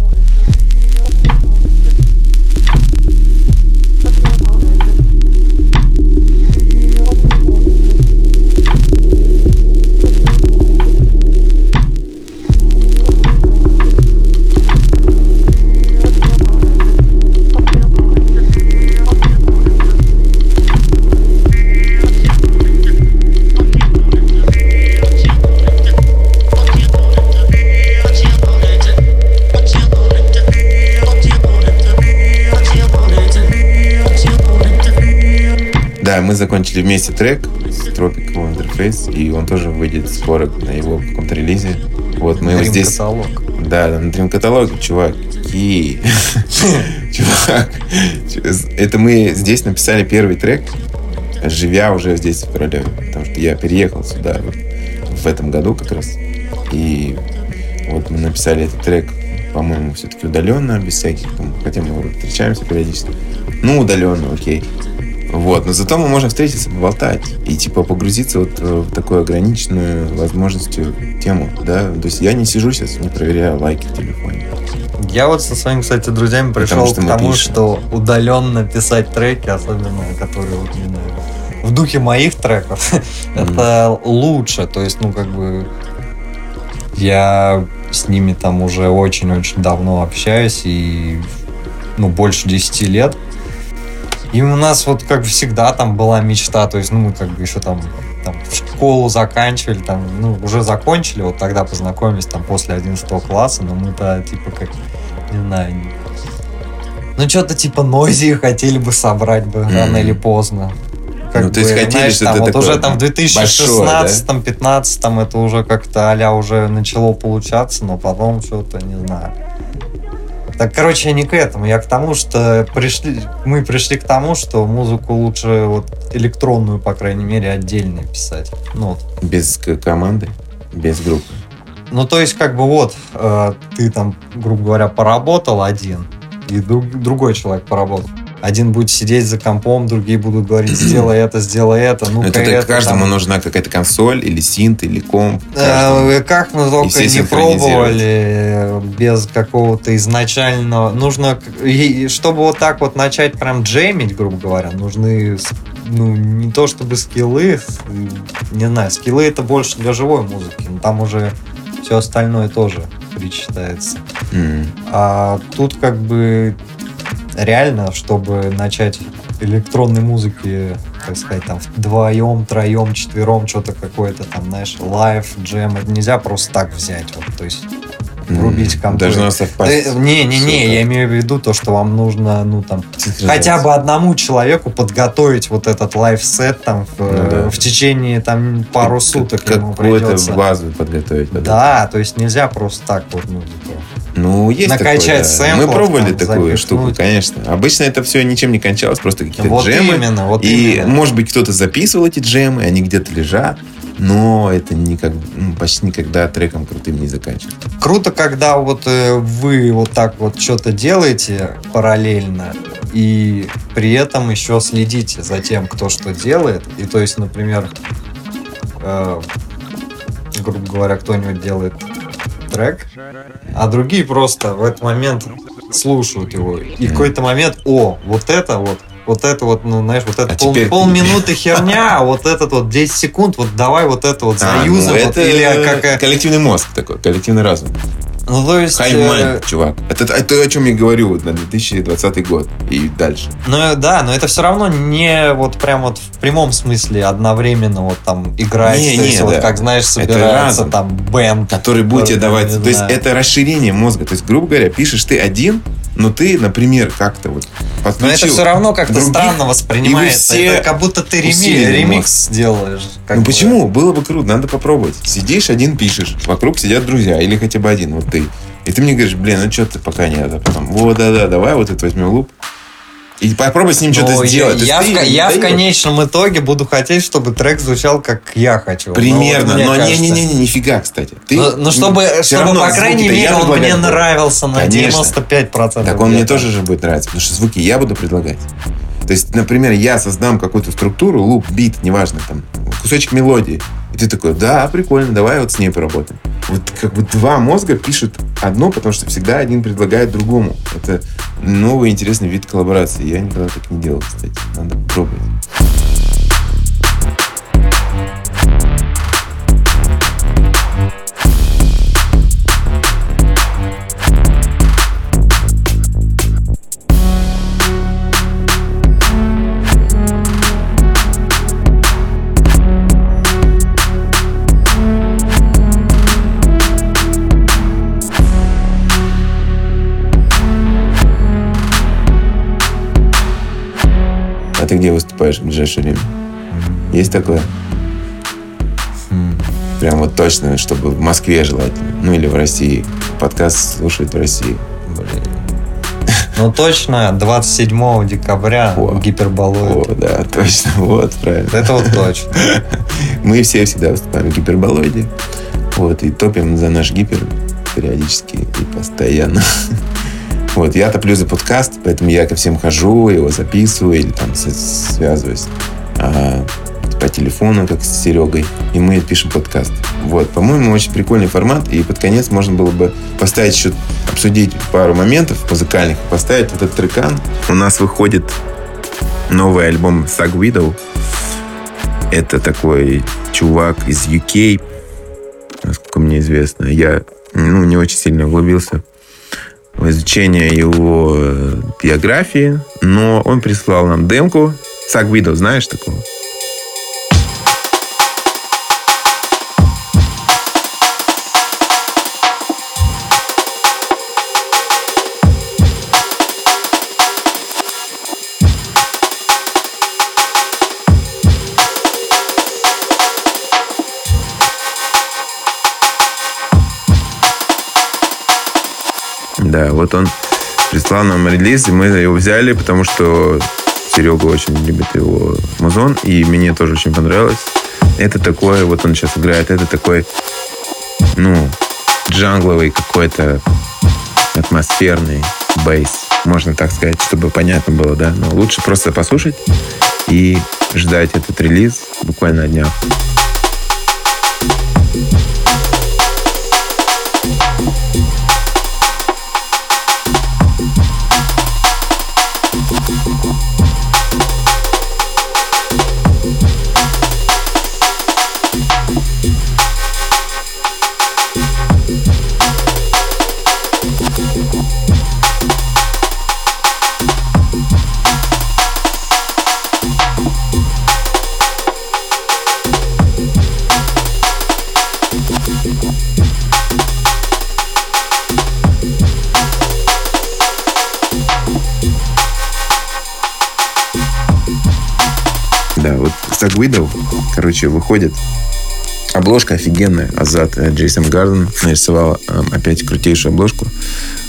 Мы закончили вместе трек с Tropical Interface, и он тоже выйдет скоро на его каком-то релизе. Вот мы его здесь... каталог. Да, на Dream каталоге, чуваки. Чувак. Это мы здесь написали первый трек, живя уже здесь, в Королеве. Потому что я переехал сюда вот в этом году как раз. И вот мы написали этот трек, по-моему, все-таки удаленно, без всяких там, хотя мы встречаемся периодически. Ну, удаленно, окей. Вот, но зато мы можем встретиться, поболтать и типа погрузиться вот э, в такую ограниченную возможностью тему, да. То есть я не сижу сейчас, не проверяю лайки в телефоне. Я вот со своими, кстати, друзьями пришел что к тому, пишем. что удаленно писать треки, особенно которые вот именно в духе моих треков, это лучше. То есть, ну, как бы я с ними там уже очень-очень давно общаюсь и ну, больше 10 лет. И у нас вот как всегда там была мечта, то есть, ну, мы как бы еще там, там в школу заканчивали, там, ну, уже закончили, вот тогда познакомились там после 11 класса, но мы-то типа как, не знаю, ну, что-то типа нойзи хотели бы собрать бы рано или поздно. Как Ну, то есть хотели знаешь, что-то там, вот уже там в большое, 2016-15 это уже как-то а уже начало получаться, но потом что-то, не знаю. Так, короче, я не к этому, я к тому, что пришли, мы пришли к тому, что музыку лучше вот электронную, по крайней мере, отдельно писать. Ну, вот. Без команды, без группы. Ну, то есть, как бы вот, э, ты там, грубо говоря, поработал один, и друг- другой человек поработал. Один будет сидеть за компом, другие будут говорить, сделай это, сделай это, ну это, так каждому нужна какая-то консоль или синт или комп. каждому. Э, Как мы только не пробовали э, без какого-то изначального... Нужно, чтобы вот так вот начать прям джемить, грубо говоря, нужны ну, не то чтобы скиллы, не знаю, скиллы это больше для живой музыки, но там уже все остальное тоже причитается. М. А тут как бы реально, чтобы начать электронной музыки, так сказать, там вдвоем, троем, четвером, что-то какое-то там, знаешь, live, jam, это нельзя просто так взять. Вот, то есть врубить М. компы. Должно совпасть. Не-не-не, Всё я так. имею в виду то, что вам нужно, ну, там, хотя бы одному человеку подготовить вот этот лайв-сет там в, Ну да. в течение там пару суток ему Какую-то базу подготовить. Да, то есть нельзя просто так вот, ну, типа, Ну, есть Накачать такое, да. сэмплов, Мы пробовали там, такую запихнуть. штуку, конечно. Обычно это все ничем не кончалось, просто какие-то Вот джемы. именно, вот и, именно. может быть, кто-то записывал эти джемы, они где-то лежат, но это никак, ну, почти никогда треком крутым не заканчивается. Круто, когда вот э, вы вот так вот что-то делаете параллельно, и при этом еще следите за тем, кто что делает. И то есть, например, э, грубо говоря, кто-нибудь делает трек, а другие просто в этот момент слушают его. И в какой-то момент, о, вот это вот, вот это вот, ну, знаешь, вот это А пол- теперь ты- полминуты херня, а вот этот вот 10 секунд, вот давай вот это вот А, заюзаем. ну, вот, это или как... э, коллективный мозг такой, коллективный разум. Ну, то есть... High э, чувак. Это, это о чем я говорю вот на 2020 год и дальше. Ну да, но это все равно не вот прям вот в прямом смысле одновременно вот там играть, Не, то есть не, вот да. как знаешь собирается разом. там бэнд. который будет тебе давать. То есть это расширение мозга. То есть, грубо говоря, пишешь ты один, но ты, например, как-то вот Но это подключил. все равно как-то странно воспринимается. все это как будто ты реми- ремикс делаешь. Ну бы. почему? Было бы круто, надо попробовать. Сидишь один, пишешь, вокруг сидят друзья, или хотя бы один, вот ты. И ты мне говоришь, блин, ну что ты пока не это, потом, вот, да-да, давай вот это возьмем луп. И попробуй с ним Ну, что-то я- сделать. Я, ты в, я в конечном итоге буду хотеть, чтобы трек звучал, как я хочу. Ну, Примерно, вот мне но не-не-не, нифига, кстати. Ты, Ну, ну, чтобы, всё чтобы равно по крайней мере, он мне предлагаю. нравился на Конечно. 95%. Так он мне тоже же будет нравиться, потому что звуки я буду предлагать. То есть, например, я создам какую-то структуру, луп, бит, неважно, там, кусочек мелодии. И ты такой, да, прикольно, давай вот с ней поработаем. Вот как бы два мозга пишут одно, потому что всегда один предлагает другому. Это новый интересный вид коллаборации. Я никогда так не делал, кстати. Надо пробовать. А ты где выступаешь в ближайшее время? Есть такое? М. Прям вот точно, чтобы в Москве желательно. Ну или в России. Подкаст слушают в России. Блин. Ну точно, 27 декабря О. гиперболоид. О, да, точно. Вот, правильно. Это вот точно. Мы все всегда выступаем в гиперболоиде. Вот, и топим за наш гипер периодически и постоянно. Вот, я топлю за подкаст, поэтому я ко всем хожу, его записываю или там связываюсь а, по телефону, как с Серегой, и мы пишем подкаст. Вот, по-моему, очень прикольный формат, и под конец можно было бы поставить еще, обсудить пару моментов музыкальных, поставить вот этот трекан. У нас выходит новый альбом Sag Widow. Это такой чувак из UK, насколько мне известно. Я ну, не очень сильно углубился в изучение его э, биографии, но он прислал нам демку. Сак Видов, знаешь такого? Вот он прислал нам релиз, и мы его взяли, потому что Серега очень любит его музон, и мне тоже очень понравилось. Это такое, вот он сейчас играет, это такой, ну, джангловый какой-то атмосферный бейс, можно так сказать, чтобы понятно было, да. Но лучше просто послушать и ждать этот релиз буквально на днях. Widow, короче, выходит. Обложка офигенная. Азат э, Джейсон Гарден нарисовал э, опять крутейшую обложку.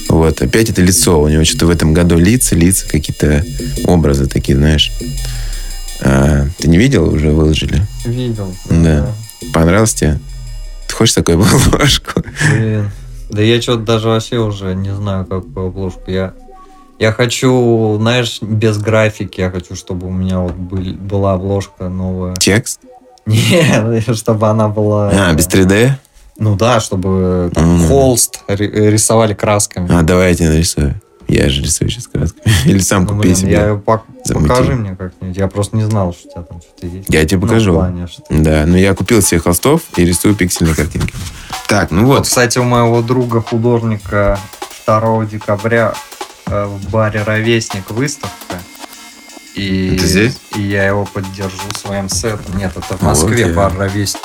Вот. Опять это лицо. У него что-то в этом году лица, лица, какие-то образы такие, знаешь. А, ты не видел? Уже выложили? Видел. Да. да. Понравилось тебе? Ты хочешь такую обложку? Блин. Да я что-то даже вообще уже не знаю, какую обложку. Я я хочу, знаешь, без графики, я хочу, чтобы у меня вот был, была обложка новая. Текст? Нет, чтобы она была... А, без 3D? Ну да, чтобы там, mm. холст рисовали красками. А, давай я тебе нарисую. Я же рисую сейчас красками. Или сам ну, купи блин, себе. Я пок- покажи мне как-нибудь. Я просто не знал, что у тебя там что-то есть. Я тебе ну, покажу. Ну, плане, что... Да, но я купил себе холстов и рисую пиксельные картинки. Так, ну вот. вот. Кстати, у моего друга художника 2 декабря Э, в баре «Ровесник» выставка. И, это здесь? И я его поддержу своим сетом. Нет, это в Москве вот бар «Ровесник».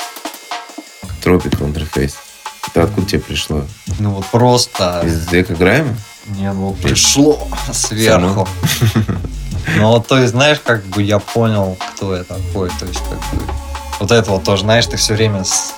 Тропик интерфейс. Это откуда тебе пришло? Ну вот просто... Из Дека Грайма? Не, ну пришло сверху. Ну вот, то есть, знаешь, как бы я понял, кто я такой. То есть, как бы... Вот это вот тоже, знаешь, ты все время с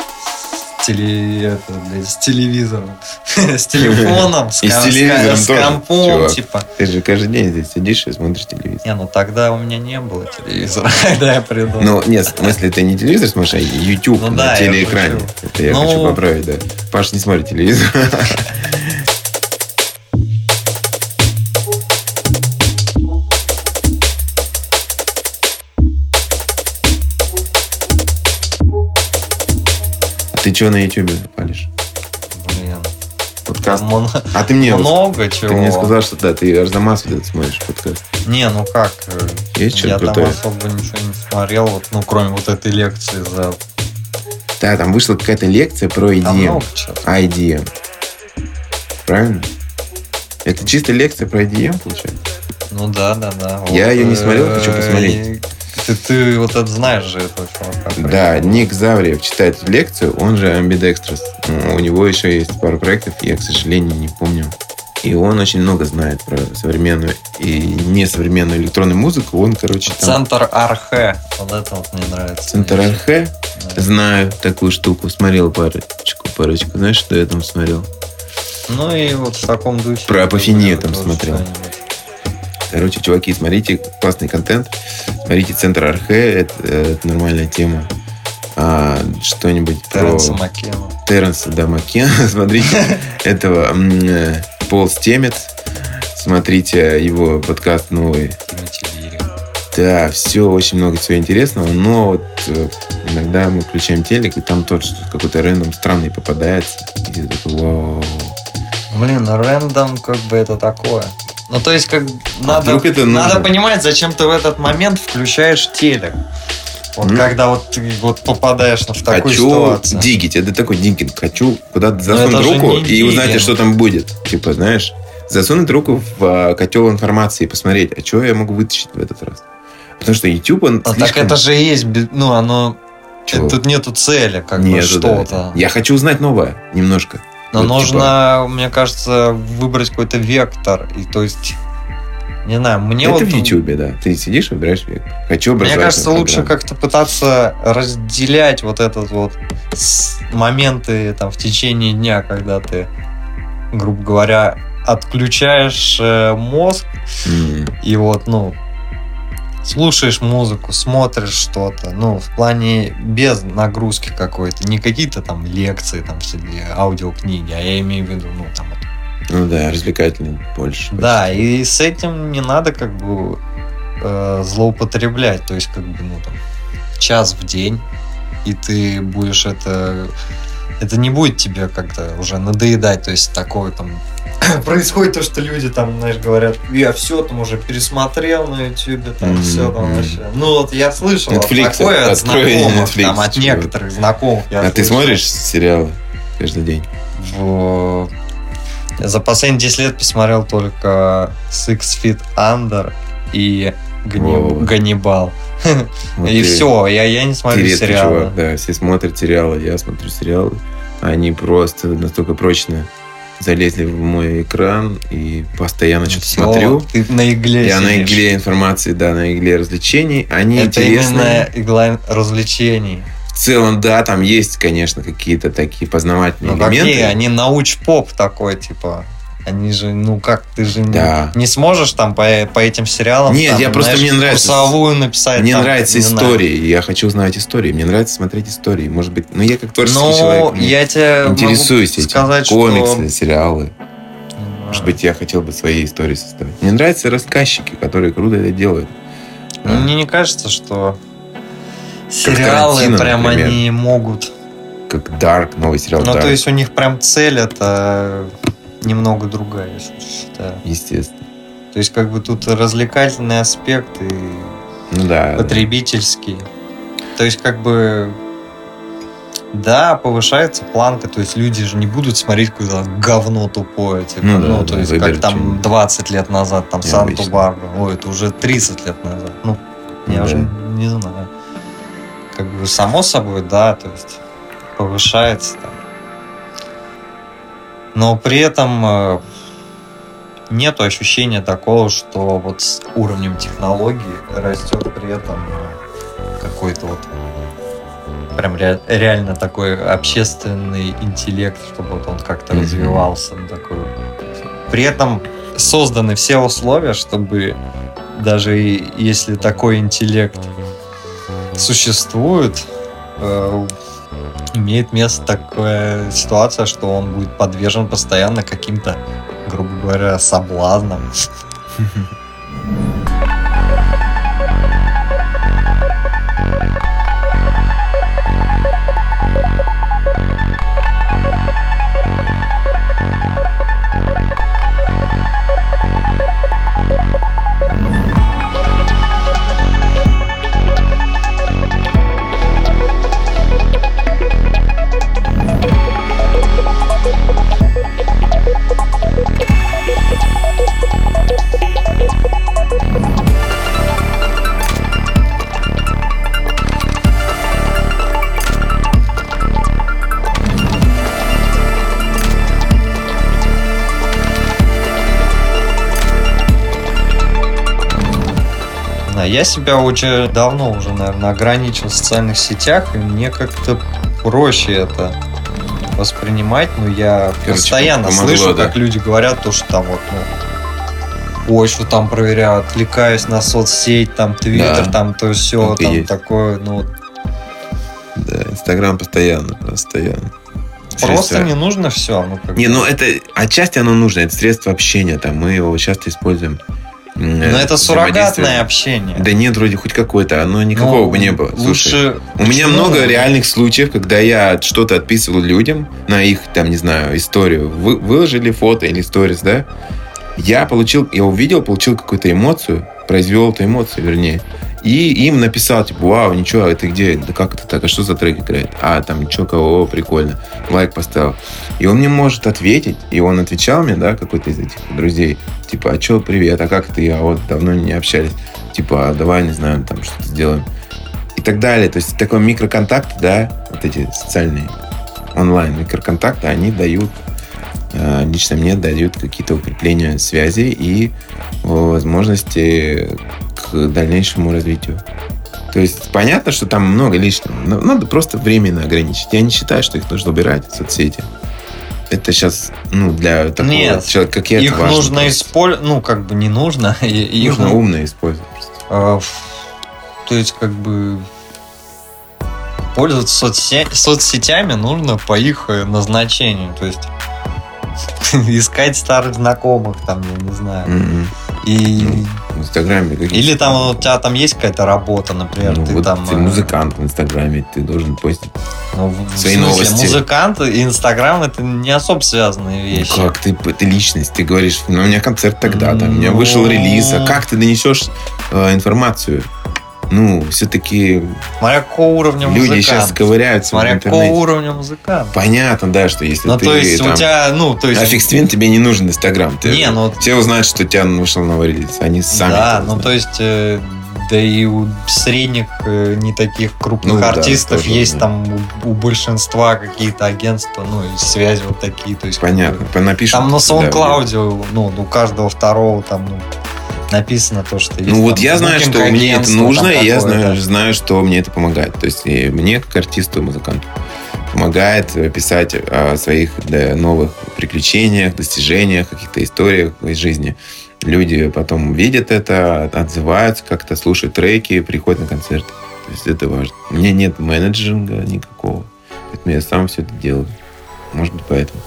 теле, это, блядь, с телевизором, с телефоном, с, и с, телевизором с, тоже, компом, чувак. типа. Ты же каждый день здесь сидишь и смотришь телевизор. Не, ну тогда у меня не было телевизора, когда я придумал. Ну, нет, в смысле, ты не телевизор смотришь, а YouTube ну, на да, телеэкране. Это я ну... хочу поправить, да. Паш не смотрит телевизор. Ты что на Ютубе палишь? Блин. Подкаст. Мон... А ты мне... Много чего. Ты мне сказал, что да, ты Арзамас вот смотришь подкаст. Не, ну как? Э, Есть что-то Я крутое? там особо ничего не смотрел, вот, ну, кроме вот этой лекции за... Да, там вышла какая-то лекция про IDM. Чего. IDM. Правильно? Это чисто лекция про IDM, получается? Ну да, да, да. Я вот, ее не смотрел, хочу э, посмотреть. Ты, ты вот это знаешь же чувака. Да, Ник Завриев читает лекцию, он же Ambidextrous. У него еще есть пару проектов, я, к сожалению, не помню. И он очень много знает про современную и несовременную электронную музыку. Он, короче, там... Центр Архе. Вот это вот мне нравится. Центр Архе? Да. Знаю такую штуку. Смотрел парочку, парочку. Знаешь, что я там смотрел? Ну и вот в таком духе. Про апофению там смотрел. Короче, чуваки, смотрите, классный контент. Смотрите Центр Архе, это, это нормальная тема. А, что-нибудь Терренса про... Маккена. Терренса, да, Маккена. Смотрите этого э, Пол Стемец. Смотрите его подкаст новый. Да, все, очень много всего интересного, но вот э, иногда мы включаем телек, и там тот какой-то рандом странный попадается. И ты такой, вау. Блин, рандом как бы это такое. Ну, то есть, как а надо, это надо понимать, зачем ты в этот момент включаешь телек. Вот mm. когда вот ты вот попадаешь в такую Хочу ситуацию. дигить, это такой диггинг. Хочу куда-то засунуть руку и узнать, что там будет. Типа, знаешь, засунуть руку в а, котел информации и посмотреть, а что я могу вытащить в этот раз. Потому что YouTube, он А слишком... так это же есть, ну, оно... Чего? Тут нету цели, как бы Нету, да. что-то. Я хочу узнать новое немножко. Но Вот, нужно, мне кажется, выбрать какой-то вектор. И то есть, не знаю, мне это вот... в YouTube, да. Ты сидишь, выбираешь вектор. Хочу Мне кажется, лучше как-то пытаться разделять вот этот вот моменты там в течение дня, когда ты, грубо говоря, отключаешь э, мозг М. и вот, ну, слушаешь музыку, смотришь что-то, ну, в плане без нагрузки какой-то, не какие-то там лекции, там, аудиокниги, а я имею в виду, ну, там, Ну да, развлекательный больше. да, и с этим не надо как бы э, злоупотреблять. То есть, как бы, ну, там, час в день, и ты будешь это... Это не будет тебе как-то уже надоедать. То есть, такое там... Происходит то, что люди там, знаешь, говорят, я все там уже пересмотрел на YouTube, там Мгм, все там вообще. Ну вот я слышал Netflix, такое от знакомых, Netflix, там, от некоторых знакомых. А ты слышал. смотришь сериалы каждый день? В- За последние 10 лет посмотрел только Six Feet Under и Гани-. Ганнибал. Вот и ты- все, я, я не Ты смотрю сериалы. чувак, да. Все смотрят сериалы, я смотрю сериалы. Они просто настолько прочно залезли в мой экран и постоянно что-то смотрю. Ты на игле Я на сидишь. игле информации, да, на игле развлечений. Они Это интересные. именно игла развлечений. В целом, да, там есть, конечно, какие-то такие познавательные Ну элементы. какие? Они науч-поп такой, типа. Они же, ну как, ты же не- Да. не, сможешь там по, по этим сериалам Нет, там, я просто- знаешь, мне нравится- курсовую написать. Мне там, нравятся не знаю. истории, я хочу узнавать истории. Мне нравится смотреть истории. Может быть, ну я как творческий Ну, человек. я тебе интересуюсь могу этим. сказать, Комиксы, что... сериалы. Может быть, я хотел бы свои истории составить. Мне нравятся рассказчики, которые круто это делают. Ну, Да. Мне не кажется, что сериалы Тарантино, прям например. они могут. Как Dark, новый сериал Ну, Dark. то есть у них прям цель это немного другая, я считаю. Естественно. То есть как бы тут развлекательный аспект и Ну да. потребительский. То есть как бы да, повышается планка, то есть люди же не будут смотреть какое-то говно тупое, типа, Ну ну, да, то да, есть как там 20 лет назад, там Необычно. Санту-Барбара, ой, это уже 30 лет назад, ну, я Да. уже не знаю. Как бы само собой, да, то есть повышается там. Но при этом э, нету ощущения такого, что вот с уровнем технологий растет при этом э, какой-то вот прям ре- реально такой общественный интеллект, чтобы вот он как-то Мгм. развивался. Такой. При этом созданы все условия, чтобы даже если такой интеллект существует, э, имеет место такая ситуация, что он будет подвержен постоянно каким-то, грубо говоря, соблазнам. я себя очень давно уже, наверное, ограничил в социальных сетях, и мне как-то проще это воспринимать, но я Короче, постоянно помогло, слышу, да? как люди говорят, то, что там вот, ну, почву там проверяю, отвлекаюсь на соцсеть, там, твиттер, Да. там, то все, Так и там есть. такое, ну, Да, Инстаграм постоянно, постоянно. просто Средство- не нужно все. Ну, как Не, ну это отчасти оно нужно, это средство общения, там мы его часто используем. Но это суррогатное общение. Да нет, вроде хоть какое-то, оно никакого Ну, бы не было. Слушай, Лучше... у меня Почему? много реальных случаев, когда я что-то отписывал людям на их, там, не знаю, историю. Вы, выложили фото или сторис, да? Я получил, я увидел, получил какую-то эмоцию, произвел эту эмоцию, вернее. И им написал, типа, вау, ничего, это где? Да как это так? А что за трек играет? А, там, ничего, кого, прикольно. Лайк поставил. И он мне может ответить. И он отвечал мне, да, какой-то из этих друзей. Типа, а что, привет, а как ты? А вот давно не общались. Типа, а давай, не знаю, там что-то сделаем. И так далее. То есть такой микроконтакт, да, вот эти социальные онлайн микроконтакты, они дают лично мне дают какие-то укрепления связи и возможности к дальнейшему развитию. То есть понятно, что там много лишнего, но надо просто временно ограничить. Я не считаю, что их нужно убирать, соцсети. Это сейчас, ну, для такого Нет, человека, как я, их важно нужно использовать, ну, как бы не нужно. Их Нужно ну, умно использовать. а, в- То есть, как бы пользоваться соцсе- соцсетями нужно по их э, назначению. То есть искать старых знакомых, там, я не знаю. М-м. И... В Инстаграме какие Или там у тебя там есть какая-то работа, например, ну, ты вот там... ты э, музыкант в Инстаграме, ты должен постить. ну, в- в свои смысле, новости. Музыкант и Инстаграм это не особо связанные Ну вещи. как ты, ты личность, ты говоришь, ну, у меня концерт тогда-то, у меня Ну. вышел релиз, а как ты донесешь э, информацию? Ну, все-таки Смотря какого уровня люди музыкант. сейчас ковыряются в Смотря какого интернете. уровня музыкант. Понятно, да, что если Ну, ты то есть там... у тебя, ну, то есть... А фикс-твин тебе не нужен Инстаграм. Ты- Не, ну- Все узнают, что у тебя вышел новый релиз. Они сами да, ну то есть, э, да и у средних, э, не таких крупных Ну да, артистов тоже, есть да. там у, у большинства какие-то агентства, ну и связи вот такие, то есть. Понятно, бы, напишут. Там на да, SoundCloud, ну, у каждого второго там ну, написано то, что есть. Ну вот я знаю, что мне это нужно, и я знаю, знаю, что мне это помогает. То есть и мне, как артисту, музыканту, помогает э, писать о своих да, новых приключениях, достижениях, каких-то историях из жизни. Люди потом видят это, отзываются как-то, слушают треки, приходят на концерты. То есть это важно. У меня нет менеджинга никакого. Поэтому я сам все это делаю. Может быть, поэтому.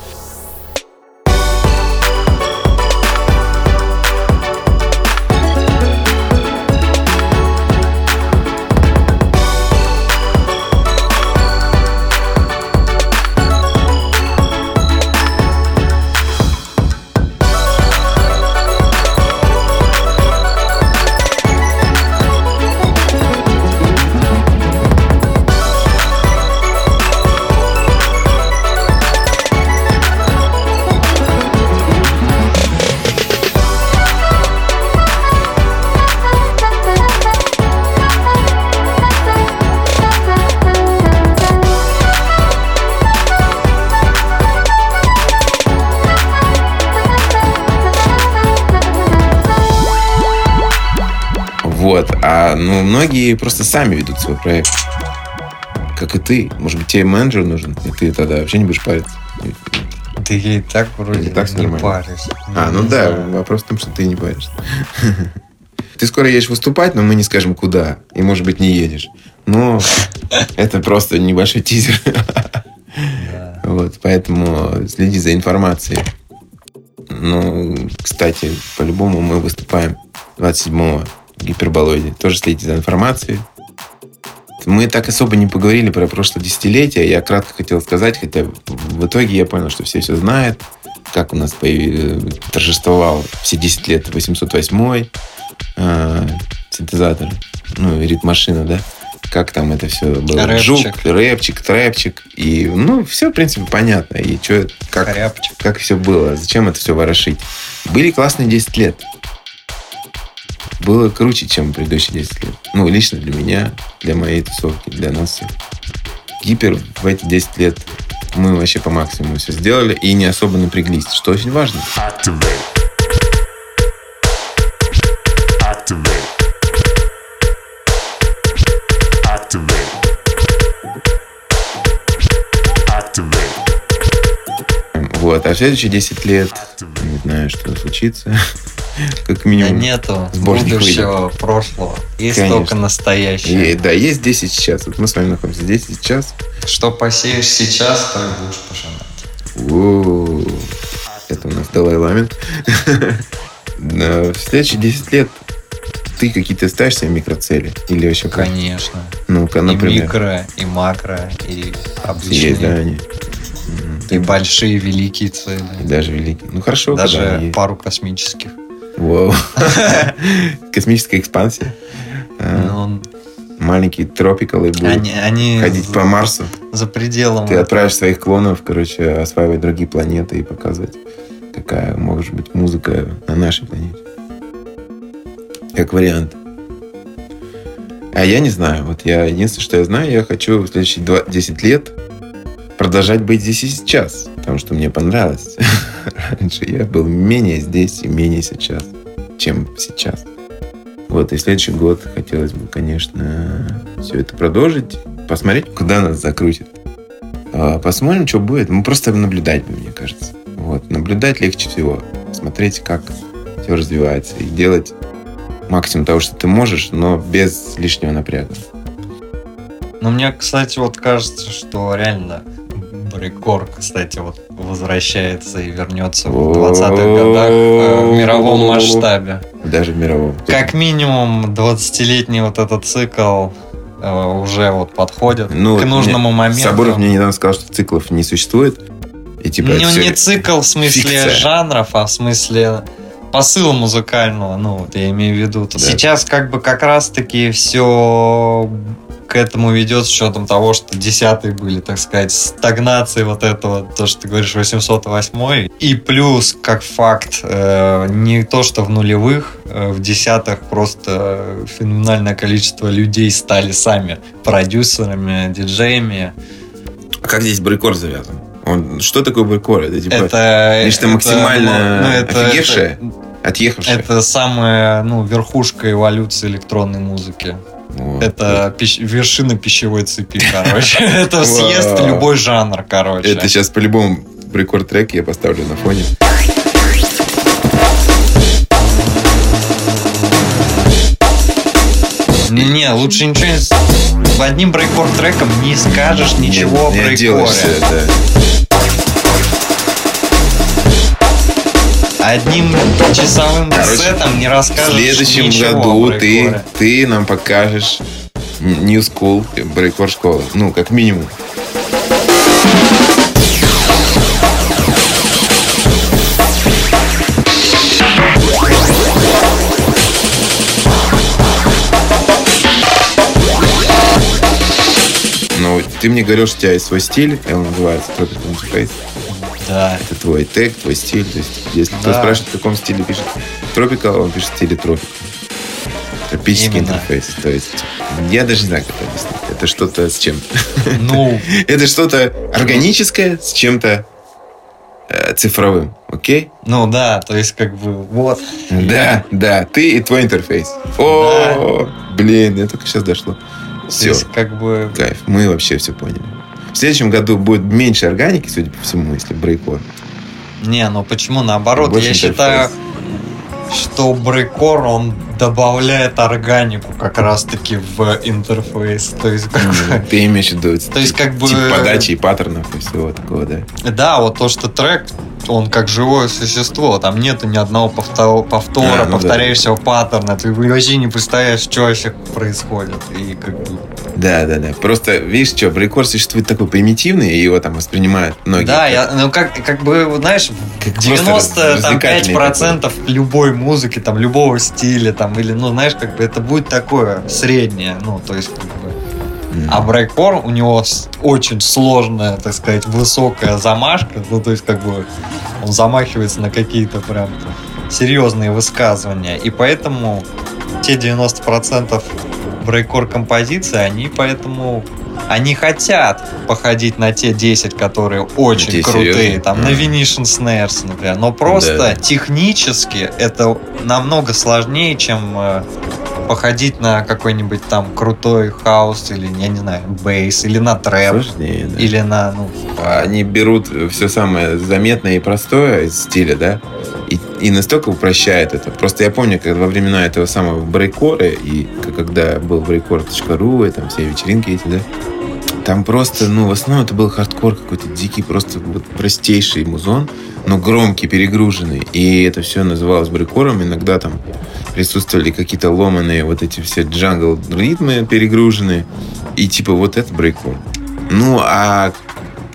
Вот. А ну, многие просто сами ведут свой проект. Как и ты. Может быть, тебе менеджер нужен, и ты тогда вообще не будешь париться. Ты ей так вроде так не нормально? паришься. А, ну да, знаю. вопрос в том, что ты не паришься. Ты скоро едешь выступать, но мы не скажем куда. И, может быть, не едешь. Но это просто небольшой тизер. Вот, поэтому следи за информацией. Ну, кстати, по-любому мы выступаем 27-го в Гиперболоиде. Тоже следите за информацией. Мы так особо не поговорили про прошлое десятилетие. Я кратко хотел сказать, хотя в итоге я понял, что все все знают, как у нас появи- торжествовал все 10 лет 808 э, синтезатор, ну, ритм-машина, да? Как там это все было? Рэпчик. Жук, рэпчик, трэпчик. И, ну, все, в принципе, понятно. И что, как, Корябчик. как все было, зачем это все ворошить. Были классные 10 лет. Было круче, чем предыдущие 10 лет. Ну, лично для меня, для моей тусовки, для нас всех. Гипер в эти 10 лет мы вообще по максимуму все сделали и не особо напряглись, что очень важно. Activate. Activate. Activate. Activate. Вот. А в следующие 10 лет не знаю, что случится. Как Да минимум. нету Сборник будущего, прошлого. Есть Конечно. только настоящее. И- да, есть 10 сейчас. Вот мы с вами находимся здесь сейчас. Что посеешь сейчас, то и будешь пожинать. О, Это у нас Далай Ламин. Да, В следующие 10 лет ты какие-то ставишь себе микроцели? Или вообще? Конечно. Ну-ка, И например. микро, и макро, и обычные, Есть, да, они. И большие, великие цели. И даже великие. Ну хорошо, Даже пару космических. Вау. Космическая экспансия. А, Ну, Маленькие тропикалы будут они, они ходить за, по Марсу. за пределом. Ты этого. отправишь своих клонов, короче, осваивать другие планеты и показывать, какая может быть музыка на нашей планете. Как вариант. А я не знаю. Вот я единственное, что я знаю, я хочу в следующие два- 10 лет продолжать быть здесь и сейчас. Потому что мне понравилось. Раньше я был менее здесь и менее сейчас, чем сейчас. Вот, и следующий год хотелось бы, конечно, все это продолжить, посмотреть, куда нас закрутит. А, Посмотрим, что будет. Мы просто наблюдать мне кажется. Вот. Наблюдать легче всего. Смотреть, как все развивается. И делать максимум того, что ты можешь, но без лишнего напряга. Но мне, кстати, вот кажется, что реально брейкор, кстати, вот возвращается и вернется в 20-х годах э, в мировом масштабе. Даже в мировом. Как минимум 20-летний вот этот цикл э, уже вот подходит Ну, к нужному моменту. Сабуров мне недавно сказал, что циклов не существует. И типа ну, не цикл в смысле фикция. жанров, а в смысле посыла музыкального, ну, вот я имею в виду. Да. Сейчас как бы как раз-таки все к этому ведет с учетом того, что десятые были, так сказать, стагнации вот этого, то, что ты говоришь, 808 И плюс, как факт, э, не то, что в нулевых, э, в десятых просто феноменальное количество людей стали сами продюсерами, диджеями. А как здесь брейкор завязан? Он, что такое брейкор? Это типа это, нечто максимально ну, это- офигевшее? отъехавшее. Это самая ну, верхушка эволюции электронной музыки. Вот. Это пищ- вершина пищевой цепи, короче. Это съест любой жанр, короче. Это сейчас по-любому брейкор трек я поставлю на фоне. Не, лучше ничего не... Одним брейкор треком не скажешь ничего не, о не брейкоре. отделаешься, да. Одним часовым Короче, сетом не В расскажешь следующем ничего году ты, ты нам покажешь New School, брейкор школы. Ну, как минимум. Ну, ты мне говорил, что у тебя есть свой стиль, и он называется Tropical Interface. Да. Это твой тег, твой стиль. То есть, если кто Да. спрашивает, в каком стиле пишет Tropical, он пишет в стиле Tropical. Тропический Именно. интерфейс. То есть, я даже не знаю, как это объяснить. Это что-то с чем-то. Ну, Это что-то органическое с чем-то э, цифровым. Окей? ну да, то есть как бы вот. Да, да. Ты и твой интерфейс. О, блин, я только сейчас дошло. Все, есть как бы... кайф. Мы вообще все поняли. В следующем году будет меньше органики, судя по всему, если брейкор. Не, ну почему наоборот? Больше Я считаю, что брейкор, он добавляет органику как раз-таки в интерфейс. То есть, как бы- Ты имеешь в виду То есть, как бы- тип подачи и паттернов и всего такого, да? Да, вот то, что трек, он как живое существо, там нету ни одного повтор- повтора, А, ну да. повторяющего паттерна, ты вообще не представляешь, что вообще происходит. И как бы... Да, да, да. Просто, видишь, что, брейкор существует такой примитивный, и его там воспринимают многие. Да, как- я, ну как, как бы, знаешь, Как просто развлекательный 95% любой музыки, там, любого стиля, там, или, ну, знаешь, как бы это будет такое среднее, ну, то есть, как бы... А брейкор у него очень сложная, так сказать, высокая замашка. Ну, то есть, как бы он замахивается на какие-то прям серьезные высказывания. И поэтому те 90% брейкор композиции, они поэтому они хотят походить на те 10, которые очень Те крутые, серьезные. там, на Мгм. Venetian Snares, например. Но просто Да. технически это намного сложнее, чем э, походить на какой-нибудь там крутой хаус или, я не знаю, bass, или на трэп, Сложнее, да. или на, ну, Они берут все самое заметное и простое из стиля, да, и, и настолько упрощают это. Просто я помню, когда во времена этого самого брейкора, и когда был брейкор.ру, и там все вечеринки эти, да, там просто, ну, в основном это был хардкор какой-то дикий, просто вот простейший музон, но громкий, перегруженный. И это все называлось брейкором. Иногда там присутствовали какие-то ломаные вот эти все джангл ритмы перегруженные. И типа вот это брейкор. Ну, а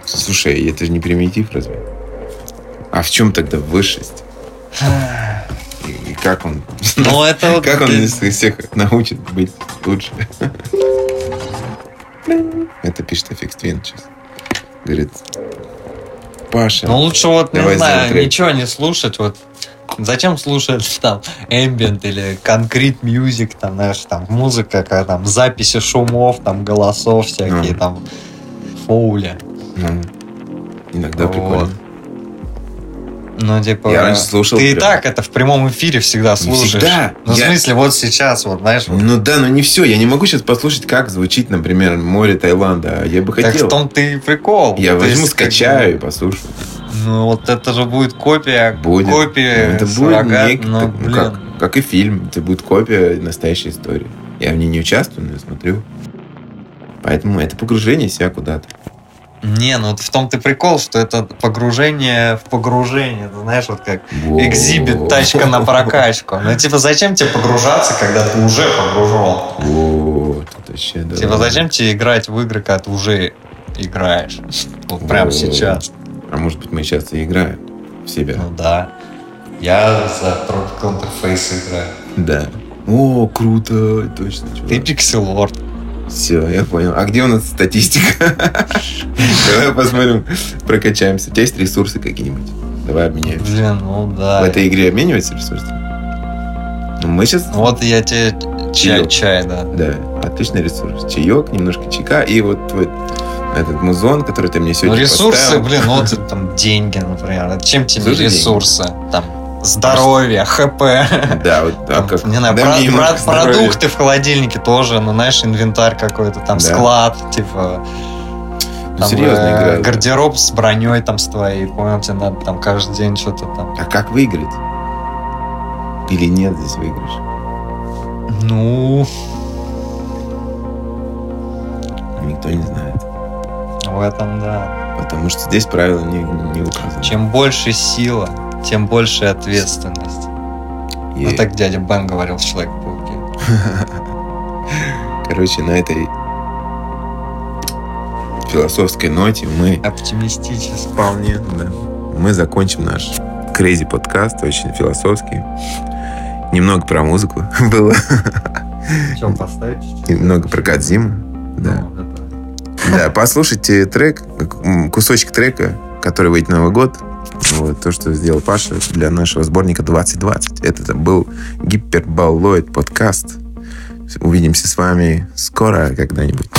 Слушай, это же не примитив, разве? А в чем тогда высшесть? И- и как он, Ну, это вот... как он из всех научит быть лучше. Это пишет Аффикс Твин сейчас. Говорит, Паша, Ну, лучше вот, не знаю, трек. ничего не слушать, вот Зачем слушать там ambient или concrete music, там, знаешь, там музыка, какая там записи шумов, там голосов всякие, Ну. там фоули. ну, иногда Вот. прикольно. Ну, типа, Я раньше слушал ты и прям. так это в прямом эфире всегда слушаешь. всегда. Ну, в Я- смысле, вот сейчас, вот, знаешь, вот. Ну да, но не все. Я не могу сейчас послушать, как звучит, например, море Таиланда. Я бы так хотел. в том-то и прикол. Я То возьму, есть, как скачаю и послушаю. Ну, вот это же будет копия Будет. копии Ну, это будет суррогат, нек- ну, так, ну, как, как и фильм. Это будет копия настоящей истории. Я в ней не участвую, но я смотрю. Поэтому это погружение себя куда-то. Не, ну вот в том-то прикол, что это погружение в погружение. Ты знаешь, вот как экзибит тачка на прокачку. Ну, типа, зачем тебе погружаться, когда ты уже погружен? Вот, это вообще, да. Типа, зачем тебе играть в игры, когда ты уже играешь? Вот прямо сейчас. А может быть, мы сейчас и играем в себя. Ну да. Я за Tropical Interface играю. Да. О, круто, точно, чувак. Ты пикселорд. Все, я понял. А где у нас статистика? Давай посмотрим, прокачаемся. У тебя есть ресурсы какие-нибудь? Давай обменяемся. Блин, ну В да. этой игре обмениваются ресурсами? Ну, мы сейчас... Вот я тебе чай, чай, да. Да, отличный ресурс. Чаек, немножко чайка и вот твой этот музон, который ты мне Ну, сегодня ресурсы, поставил. блин, ну вот там деньги, например. Чем тебе Слушай, ресурсы? Там здоровье, ХП. Да, вот а Там, как... не знаю, дай про- про- продукты в холодильнике тоже, ну, знаешь, инвентарь какой-то, там Да. склад, типа, Ну, там, серьезно э, игра. гардероб с броней там с твоей, понял, тебе надо там каждый день что-то там. А как выиграть? Или нет здесь выигрыш? Ну, Никто не знает. В этом, да. Потому что здесь правила не, не указаны. Чем больше сила, тем больше ответственность. И, Ну, так дядя Бен говорил в Человек-пауке. Короче, на этой философской ноте мы Оптимистически. Вполне, да. Мы закончим наш crazy подкаст, очень философский. Немного про музыку было, Что, поставить? немного про Кадзиму. Да. Да, послушайте трек, кусочек трека, который выйдет на Новый год. Вот, то, что сделал Паша для нашего сборника 2020. Это был гиперболоид подкаст. Увидимся с вами скоро когда-нибудь.